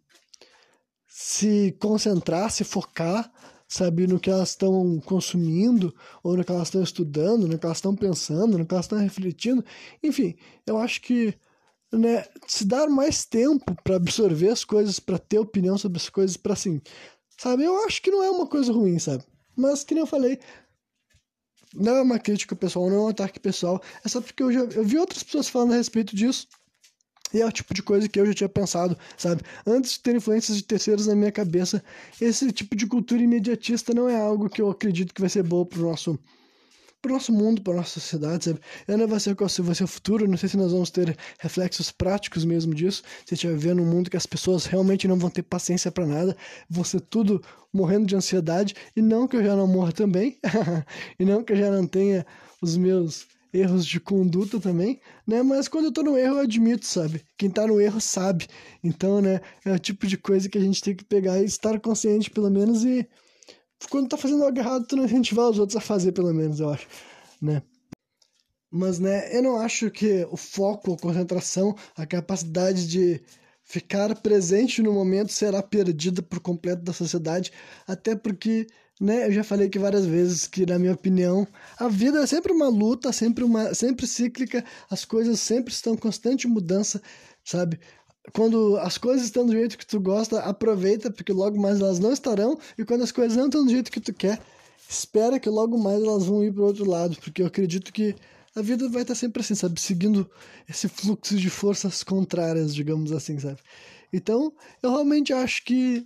se concentrar, se focar, sabe, no que elas estão consumindo, ou no que elas estão estudando, no que elas estão pensando, no que elas estão refletindo. Enfim, eu acho que né, se dar mais tempo para absorver as coisas, para ter opinião sobre as coisas, para assim, sabe, eu acho que não é uma coisa ruim, sabe? Mas, que nem eu falei, não é uma crítica pessoal, não é um ataque pessoal. É só porque eu já eu vi outras pessoas falando a respeito disso. E é o tipo de coisa que eu já tinha pensado, sabe? Antes de ter influências de terceiros na minha cabeça, esse tipo de cultura imediatista não é algo que eu acredito que vai ser bom pro nosso para o nosso mundo, para nossa sociedade, sabe? Eu não vai ser qual vai ser o futuro, não sei se nós vamos ter reflexos práticos mesmo disso, se a gente vai ver num mundo que as pessoas realmente não vão ter paciência para nada, ser tudo morrendo de ansiedade, e não que eu já não morra também, e não que eu já não tenha os meus erros de conduta também, né? Mas quando eu tô no erro, eu admito, sabe? Quem tá no erro sabe. Então, né, é o tipo de coisa que a gente tem que pegar e estar consciente, pelo menos, e quando tá fazendo algo errado, tu não incentivar os outros a fazer, pelo menos, eu acho, né? Mas, né, eu não acho que o foco, a concentração, a capacidade de ficar presente no momento será perdida por completo da sociedade, até porque, né, eu já falei aqui várias vezes que, na minha opinião, a vida é sempre uma luta, sempre, uma, sempre cíclica, as coisas sempre estão em constante mudança, sabe? Quando as coisas estão do jeito que tu gosta, aproveita, porque logo mais elas não estarão, e quando as coisas não estão do jeito que tu quer, espera que logo mais elas vão ir para outro lado, porque eu acredito que a vida vai estar sempre assim, sabe? Seguindo esse fluxo de forças contrárias, digamos assim, sabe? Então, eu realmente acho que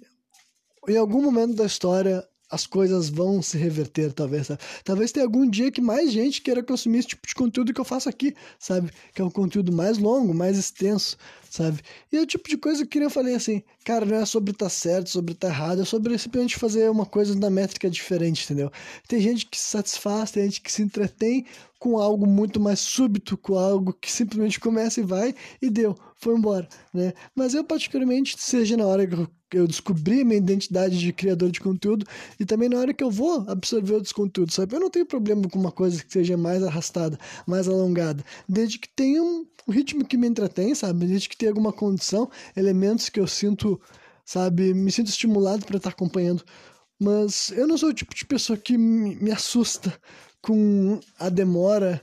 em algum momento da história as coisas vão se reverter, talvez, sabe? Talvez tenha algum dia que mais gente queira consumir esse tipo de conteúdo que eu faço aqui, sabe? Que é um conteúdo mais longo, mais extenso, sabe? E é o tipo de coisa que eu falei assim, cara, não é sobre estar tá certo, sobre estar tá errado, é sobre simplesmente fazer uma coisa na métrica diferente, entendeu? Tem gente que se satisfaz, tem gente que se entretém com algo muito mais súbito, com algo que simplesmente começa e vai e deu, foi embora, né? Mas eu particularmente, seja na hora que eu eu descobri minha identidade de criador de conteúdo e também na hora que eu vou absorver outros conteúdos, sabe? Eu não tenho problema com uma coisa que seja mais arrastada, mais alongada, desde que tenha um, ritmo que me entretém, sabe? Desde que tenha alguma condição, elementos que eu sinto, sabe? Me sinto estimulado para estar acompanhando. Mas eu não sou o tipo de pessoa que me, me assusta com a demora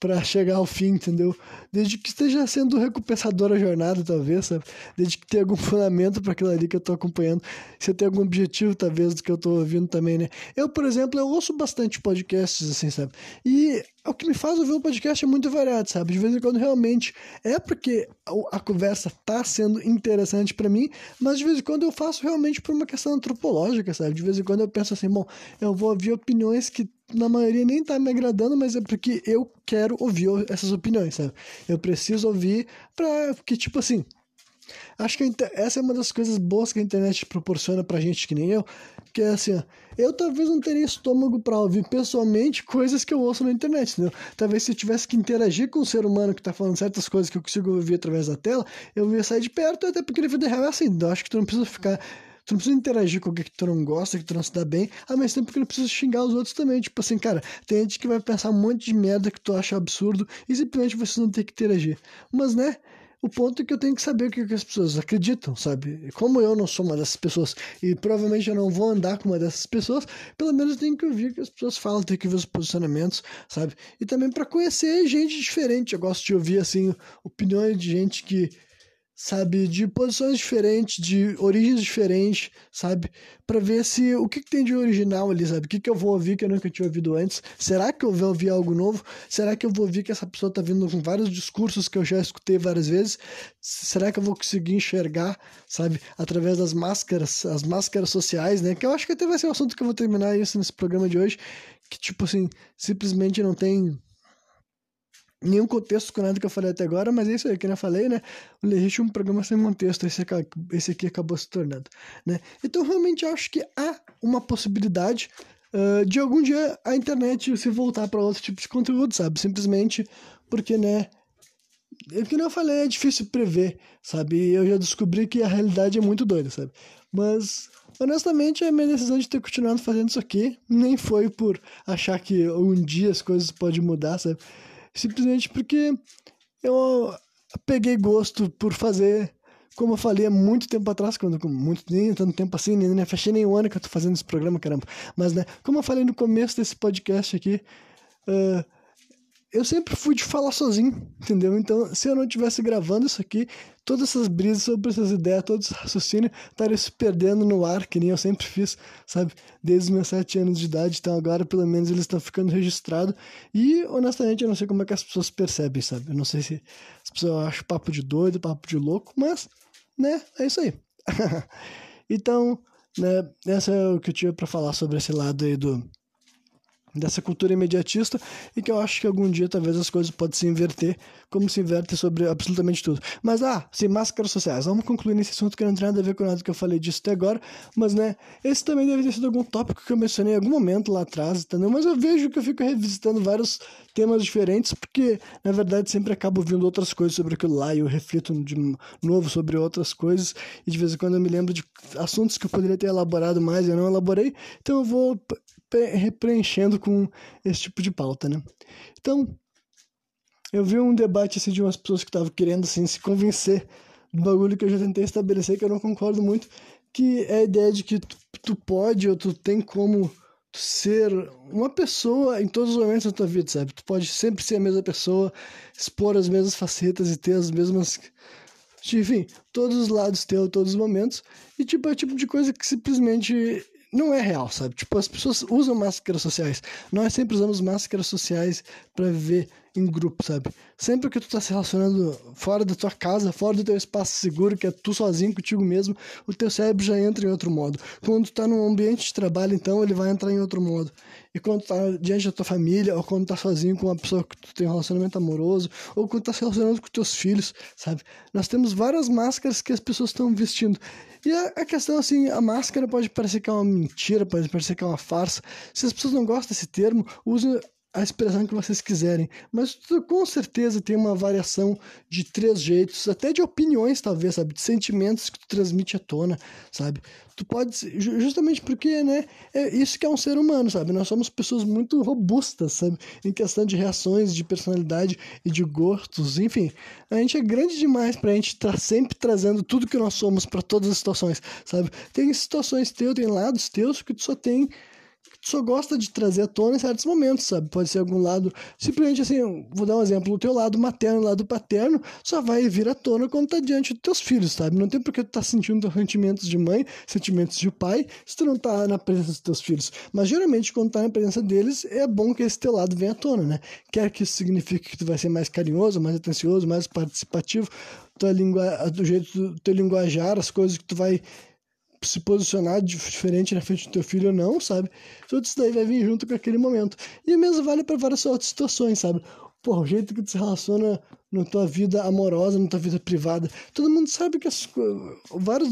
para chegar ao fim, entendeu? Desde que esteja sendo recompensadora a jornada, talvez, sabe? Desde que tenha algum fundamento para aquilo ali que eu tô acompanhando. Se tenho algum objetivo, talvez, do que eu tô ouvindo também, né? Eu, por exemplo, eu ouço bastante podcasts, assim, sabe? E o que me faz ouvir um podcast é muito variado, sabe? De vez em quando realmente é porque a conversa tá sendo interessante para mim, mas de vez em quando eu faço realmente por uma questão antropológica, sabe? De vez em quando eu penso assim, bom, eu vou ouvir opiniões que na maioria nem tá me agradando, mas é porque eu quero ouvir essas opiniões, sabe? Eu preciso ouvir pra que, tipo assim, Acho que essa é uma das coisas boas que a internet proporciona pra gente que nem eu, que é assim, ó, eu talvez não teria estômago para ouvir pessoalmente coisas que eu ouço na internet, entendeu? Talvez se eu tivesse que interagir com um ser humano que tá falando certas coisas que eu consigo ouvir através da tela, eu ia sair de perto, até porque na vida real é assim, então, acho que tu não precisa ficar Tu não precisa interagir com alguém que tu não gosta, que tu não se dá bem, ao mesmo tempo que não precisa xingar os outros também. Tipo assim, cara, tem gente que vai pensar um monte de merda que tu acha absurdo e simplesmente você não tem que interagir. Mas, né, o ponto é que eu tenho que saber o que, as pessoas acreditam, sabe? Como eu não sou uma dessas pessoas e provavelmente eu não vou andar com uma dessas pessoas, pelo menos eu tenho que ouvir o que as pessoas falam, tenho que ver os posicionamentos, sabe? E também para conhecer gente diferente. Eu gosto de ouvir, assim, opiniões de gente que sabe, de posições diferentes, de origens diferentes, sabe, para ver se o que, que, tem de original ali, sabe, o que, que eu vou ouvir que eu nunca tinha ouvido antes, será que eu vou ouvir algo novo, será que eu vou ouvir que essa pessoa tá vindo com vários discursos que eu já escutei várias vezes, será que eu vou conseguir enxergar, sabe, através das máscaras, as máscaras sociais, né, que eu acho que até vai ser o assunto que eu vou terminar isso nesse programa de hoje, que tipo assim, simplesmente não tem nenhum contexto com nada que eu falei até agora, mas é isso aí, que eu falei, né? O Legítimo é um programa sem contexto, esse, esse aqui acabou se tornando, né? Então, realmente, acho que há uma possibilidade uh, de algum dia a internet se voltar para outro tipo de conteúdo, sabe? Simplesmente porque, né? É que eu falei, é difícil prever, sabe? Eu já descobri que a realidade é muito doida, sabe? Mas, honestamente, a minha decisão de ter continuado fazendo isso aqui nem foi por achar que um dia as coisas podem mudar, sabe? Simplesmente porque eu peguei gosto por fazer, como eu falei há muito tempo atrás, quando muito nem tanto tempo assim, nem, fechei nem um ano que eu tô fazendo esse programa, caramba. Mas, né, como eu falei no começo desse podcast aqui, uh, eu sempre fui de falar sozinho, entendeu? Então, se eu não estivesse gravando isso aqui, todas essas brisas sobre essas ideias, todo esse raciocínio estaria se perdendo no ar, que nem eu sempre fiz, sabe? Desde os meus sete anos de idade. Então, agora, pelo menos, eles estão ficando registrados. E, honestamente, eu não sei como é que as pessoas percebem, sabe? Eu não sei se as pessoas acham papo de doido, papo de louco, mas, né? É isso aí. então, né? Essa é o que eu tinha para falar sobre esse lado aí do dessa cultura imediatista e que eu acho que algum dia talvez as coisas podem se inverter como se inverte sobre absolutamente tudo. Mas, ah, sim, máscaras sociais. Vamos concluir nesse assunto que não tem nada a ver com nada que eu falei disso até agora, mas, né, esse também deve ter sido algum tópico que eu mencionei em algum momento lá atrás, entendeu? Mas eu vejo que eu fico revisitando vários temas diferentes, porque, na verdade, sempre acabo ouvindo outras coisas sobre aquilo lá e eu reflito de novo sobre outras coisas e de vez em quando eu me lembro de assuntos que eu poderia ter elaborado mais e eu não elaborei, então eu vou preenchendo com esse tipo de pauta, né? Então, eu vi um debate assim, de umas pessoas que estavam querendo assim, se convencer do bagulho que eu já tentei estabelecer, que eu não concordo muito, que é a ideia de que tu, tu pode ou tu tem como ser uma pessoa em todos os momentos da tua vida, sabe? Tu pode sempre ser a mesma pessoa, expor as mesmas facetas e ter as mesmas. Enfim, todos os lados teus, todos os momentos. E, tipo, é o tipo de coisa que simplesmente não é real, sabe? Tipo, as pessoas usam máscaras sociais. Nós sempre usamos máscaras sociais para viver em grupo, sabe? Sempre que tu tá se relacionando fora da tua casa, fora do teu espaço seguro, que é tu sozinho contigo mesmo, o teu cérebro já entra em outro modo. Quando tu tá num ambiente de trabalho, então, ele vai entrar em outro modo. E quando tu tá diante da tua família, ou quando tu tá sozinho com uma pessoa que tu tem um relacionamento amoroso, ou quando tu tá se relacionando com teus filhos, sabe? Nós temos várias máscaras que as pessoas estão vestindo. E a, questão, assim, a máscara pode parecer que é uma mentira, pode parecer que é uma farsa. Se as pessoas não gostam desse termo, usem a expressão que vocês quiserem, mas com certeza tem uma variação de três jeitos, até de opiniões, talvez, sabe? De sentimentos que tu transmite à tona, sabe? Tu pode, justamente porque, né? É isso que é um ser humano, sabe? Nós somos pessoas muito robustas, sabe? Em questão de reações, de personalidade e de gostos, enfim. A gente é grande demais pra gente estar tá sempre trazendo tudo que nós somos para todas as situações, sabe? Tem situações teus, tem lados teus que tu só tem só gosta de trazer à tona em certos momentos, sabe? Pode ser algum lado, simplesmente assim, vou dar um exemplo, o teu lado materno, o lado paterno, só vai vir à tona quando tá diante dos teus filhos, sabe? Não tem porque tu tá sentindo teus sentimentos de mãe, sentimentos de pai, se tu não tá na presença dos teus filhos. Mas geralmente, quando tá na presença deles, é bom que esse teu lado venha à tona, né? Quer que isso signifique que tu vai ser mais carinhoso, mais atencioso, mais participativo, tua língua, do jeito do teu linguajar, as coisas que tu vai se posicionar diferente na frente do teu filho ou não, sabe? Tudo isso daí vai vir junto com aquele momento. E o mesmo vale para várias outras situações, sabe? Pô, o jeito que tu se relaciona na tua vida amorosa, na tua vida privada. Todo mundo sabe que as, várias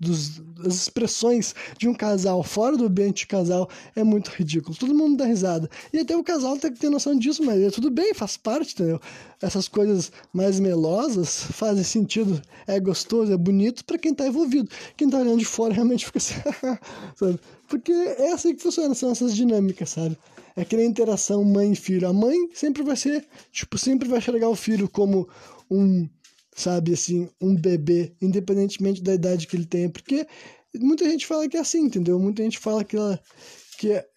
dos, das expressões de um casal fora do ambiente de casal é muito ridículo. Todo mundo dá risada. E até o casal tem que ter noção disso, mas é tudo bem, faz parte, entendeu? Essas coisas mais melosas fazem sentido, é gostoso, é bonito para quem tá envolvido. Quem tá olhando de fora realmente fica assim, sabe? Porque é assim que funciona, são essas dinâmicas, sabe? É interação mãe e filho. A mãe sempre vai ser, tipo, sempre vai enxergar o filho como um, sabe, assim, um bebê, independentemente da idade que ele tenha, porque muita gente fala que é assim, entendeu? Muita gente fala que, ela, que é,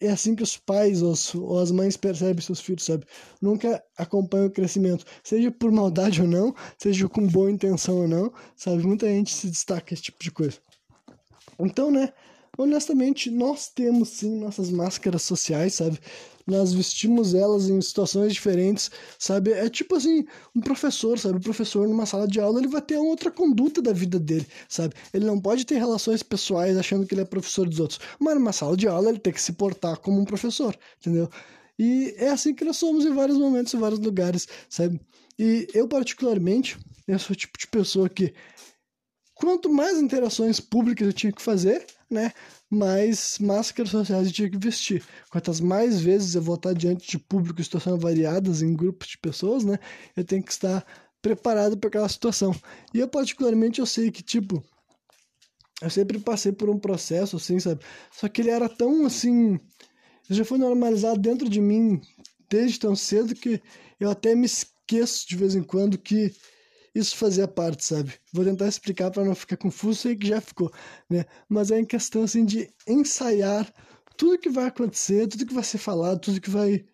é assim que os pais ou, as, ou as mães percebem seus filhos, sabe? Nunca acompanham o crescimento, seja por maldade ou não, seja com boa intenção ou não, sabe? Muita gente se destaca esse tipo de coisa. Então, né? Honestamente, nós temos sim nossas máscaras sociais, sabe? Nós vestimos elas em situações diferentes, sabe? É tipo assim, um professor, sabe? O professor numa sala de aula, ele vai ter outra conduta da vida dele, sabe? Ele não pode ter relações pessoais achando que ele é professor dos outros. Mas numa sala de aula, ele tem que se portar como um professor, entendeu? E é assim que nós somos em vários momentos, em vários lugares, sabe? E eu, particularmente, eu sou o tipo de pessoa que quanto mais interações públicas eu tinha que fazer, né, mais máscaras sociais eu tinha que vestir. Quantas mais vezes eu vou estar diante de público em situações variadas, em grupos de pessoas, né, eu tenho que estar preparado para aquela situação. E eu, particularmente, eu sei que, tipo, eu sempre passei por um processo, assim, sabe? Só que ele era tão, assim... Já foi normalizado dentro de mim desde tão cedo que eu até me esqueço de vez em quando que isso fazia parte, sabe? Vou tentar explicar para não ficar confuso, sei que já ficou, né? Mas é em questão assim de ensaiar tudo que vai acontecer, tudo que vai ser falado, tudo que vai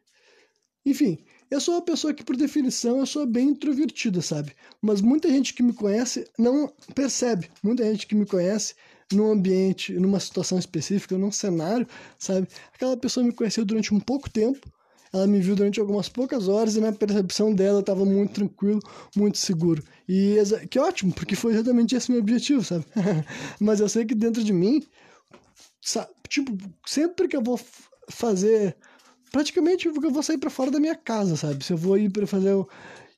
enfim, eu sou uma pessoa que, por definição, eu sou bem introvertida, sabe? Mas muita gente que me conhece não percebe. Muita gente que me conhece num ambiente, numa situação específica, num cenário, sabe? Aquela pessoa me conheceu durante um pouco tempo, ela me viu durante algumas poucas horas e na percepção dela estava muito tranquilo, muito seguro. E que ótimo, porque foi exatamente esse meu objetivo, sabe? Mas eu sei que dentro de mim, sabe, tipo, sempre que eu vou fazer, praticamente eu vou sair para fora da minha casa, sabe? Se eu vou ir para fazer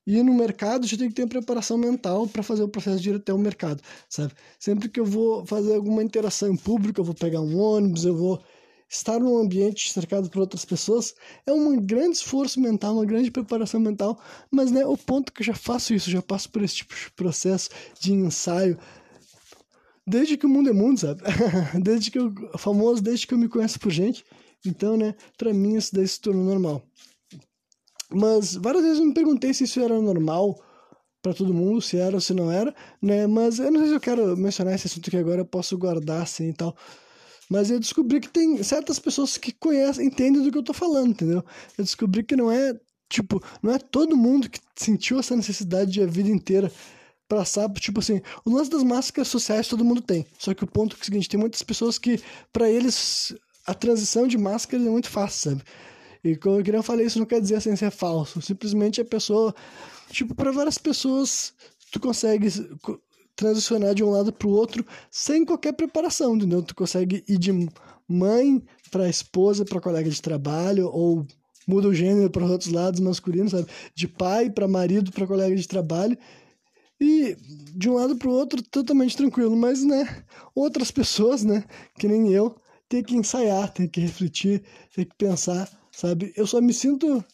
ir no mercado, já tem que ter preparação mental para fazer o processo de ir até o mercado, sabe? Sempre que eu vou fazer alguma interação em público, eu vou pegar um ônibus, eu vou estar num ambiente cercado por outras pessoas é um grande esforço mental, uma grande preparação mental, mas né, o ponto que eu já faço isso, já passo por esse tipo de processo de ensaio desde que o mundo é mundo, sabe? desde que eu famoso, desde que eu me conheço por gente. Então, né, para mim isso daí se tornou normal. Mas várias vezes eu me perguntei se isso era normal para todo mundo, se era ou se não era, né? Mas eu não sei se eu quero mencionar esse assunto que agora eu posso guardar assim e tal. Mas eu descobri que tem certas pessoas que conhecem, entendem do que eu tô falando, entendeu? Eu descobri que não é, tipo, não é todo mundo que sentiu essa necessidade de a vida inteira passar, tipo assim, o lance das máscaras sociais todo mundo tem. Só que o ponto é o seguinte, tem muitas pessoas que, para eles, a transição de máscara é muito fácil, sabe? E como eu falei, isso não quer dizer assim ser falso. Simplesmente a pessoa, tipo, para várias pessoas, tu consegue transicionar de um lado para o outro sem qualquer preparação, entendeu? Tu consegue ir de mãe para esposa, para colega de trabalho, ou muda o gênero para os outros lados masculinos, sabe? De pai para marido, para colega de trabalho. E de um lado para o outro, totalmente tranquilo. Mas, né, outras pessoas, né, que nem eu, tem que ensaiar, tem que refletir, tem que pensar, sabe? Eu só me sinto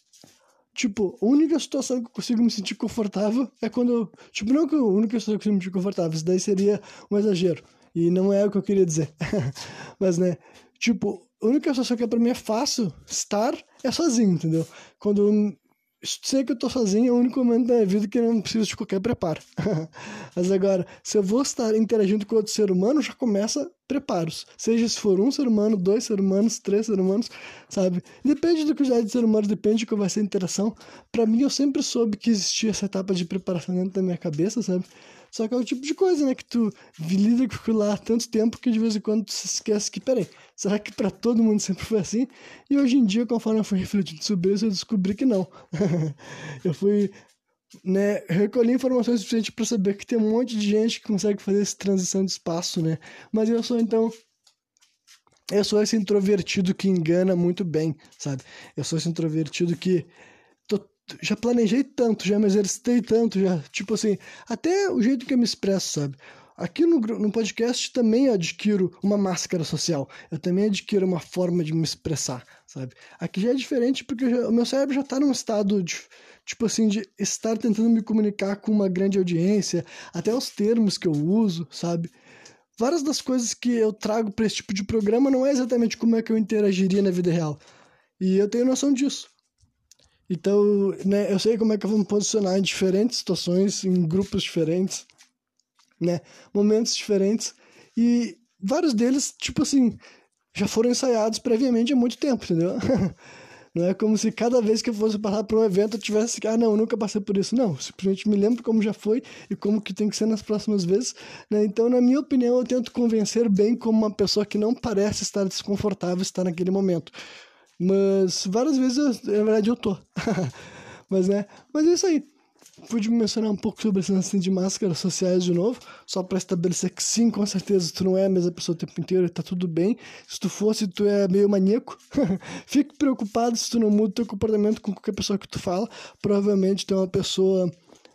Tipo, a única situação que eu consigo me sentir confortável é quando. Tipo, não que a única situação que eu consigo me sentir confortável, isso daí seria um exagero. E não é o que eu queria dizer. Mas, né? Tipo, a única situação que é pra mim é fácil estar é sozinho, entendeu? Quando eu sei que eu tô sozinho, é o único momento da minha vida que eu não preciso de qualquer preparo. Mas agora, se eu vou estar interagindo com outro ser humano, já começa preparos. Seja se for um ser humano, dois seres humanos, três seres humanos, sabe? Depende do que já é de ser humano, depende de como vai ser a interação. Para mim, eu sempre soube que existia essa etapa de preparação dentro da minha cabeça, sabe? Só que é o tipo de coisa, né? Que tu lida com aquilo lá há tanto tempo que de vez em quando tu se esquece que, peraí, será que para todo mundo sempre foi assim? E hoje em dia, conforme eu fui refletindo sobre isso, eu descobri que não. eu fui, né, recolhi informações suficientes para saber que tem um monte de gente que consegue fazer essa transição de espaço, né? Mas eu sou, então, eu sou esse introvertido que engana muito bem, sabe? Eu sou esse introvertido que já planejei tanto, já me exercitei tanto, já, tipo assim, até o jeito que eu me expresso, sabe? Aqui no, no podcast também adquiro uma máscara social, eu também adquiro uma forma de me expressar, sabe? Aqui já é diferente porque já, o meu cérebro já tá num estado de, tipo assim, de estar tentando me comunicar com uma grande audiência, até os termos que eu uso, sabe? Várias das coisas que eu trago para esse tipo de programa não é exatamente como é que eu interagiria na vida real. E eu tenho noção disso. Então, né, eu sei como é que eu vou me posicionar em diferentes situações, em grupos diferentes, né, momentos diferentes, e vários deles, tipo assim, já foram ensaiados previamente há muito tempo, entendeu? Não é como se cada vez que eu fosse passar por um evento eu tivesse que, ah, não, nunca passei por isso. Não, simplesmente me lembro como já foi e como que tem que ser nas próximas vezes. Né? Então, na minha opinião, eu tento convencer bem como uma pessoa que não parece estar desconfortável estar naquele momento. Mas várias vezes, eu, na verdade, eu tô. mas, né? Mas é isso aí. Pude mencionar um pouco sobre esse lance de máscaras sociais de novo, só para estabelecer que sim, com certeza, tu não é a mesma pessoa o tempo inteiro e tá tudo bem. Se tu fosse, tu é meio maníaco. Fique preocupado se tu não muda teu comportamento com qualquer pessoa que tu fala. Provavelmente tu é uma pessoa.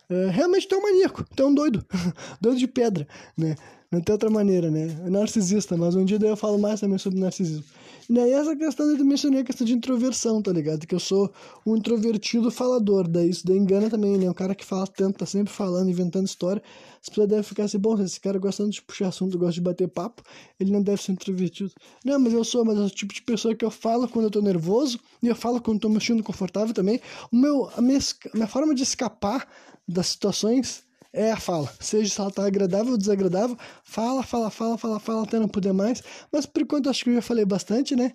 É, realmente tu é um maníaco, tu é um doido. doido de pedra, né? Não tem outra maneira, né? Narcisista, mas um dia eu falo mais também sobre narcisismo. E daí essa questão eu mencionei a questão de introversão, tá ligado? Que eu sou um introvertido falador, daí isso daí engana também, né? Um cara que fala tanto, tá sempre falando, inventando história. As pessoas devem ficar assim, bom, esse cara gostando de puxar assunto, gosta de bater papo, ele não deve ser introvertido. Não, mas eu sou, mas eu sou o tipo de pessoa que eu falo quando eu tô nervoso, e eu falo quando eu tô me sentindo confortável também. O meu, a minha, a minha forma de escapar das situações é a fala. Seja se ela tá agradável ou desagradável, fala, fala, fala, fala, fala até não poder mais. Mas por enquanto acho que eu já falei bastante, né?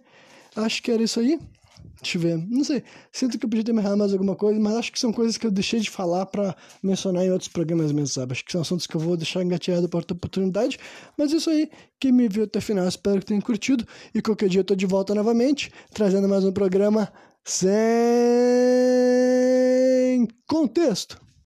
Acho que era isso aí. Deixa eu ver. Não sei. Sinto que eu podia ter me errado mais alguma coisa, mas acho que são coisas que eu deixei de falar para mencionar em outros programas mesmo, sabe? Acho que são assuntos que eu vou deixar engateado para outra oportunidade. Mas isso aí. Quem me viu até o final, espero que tenha curtido. E qualquer dia eu tô de volta novamente, trazendo mais um programa sem contexto.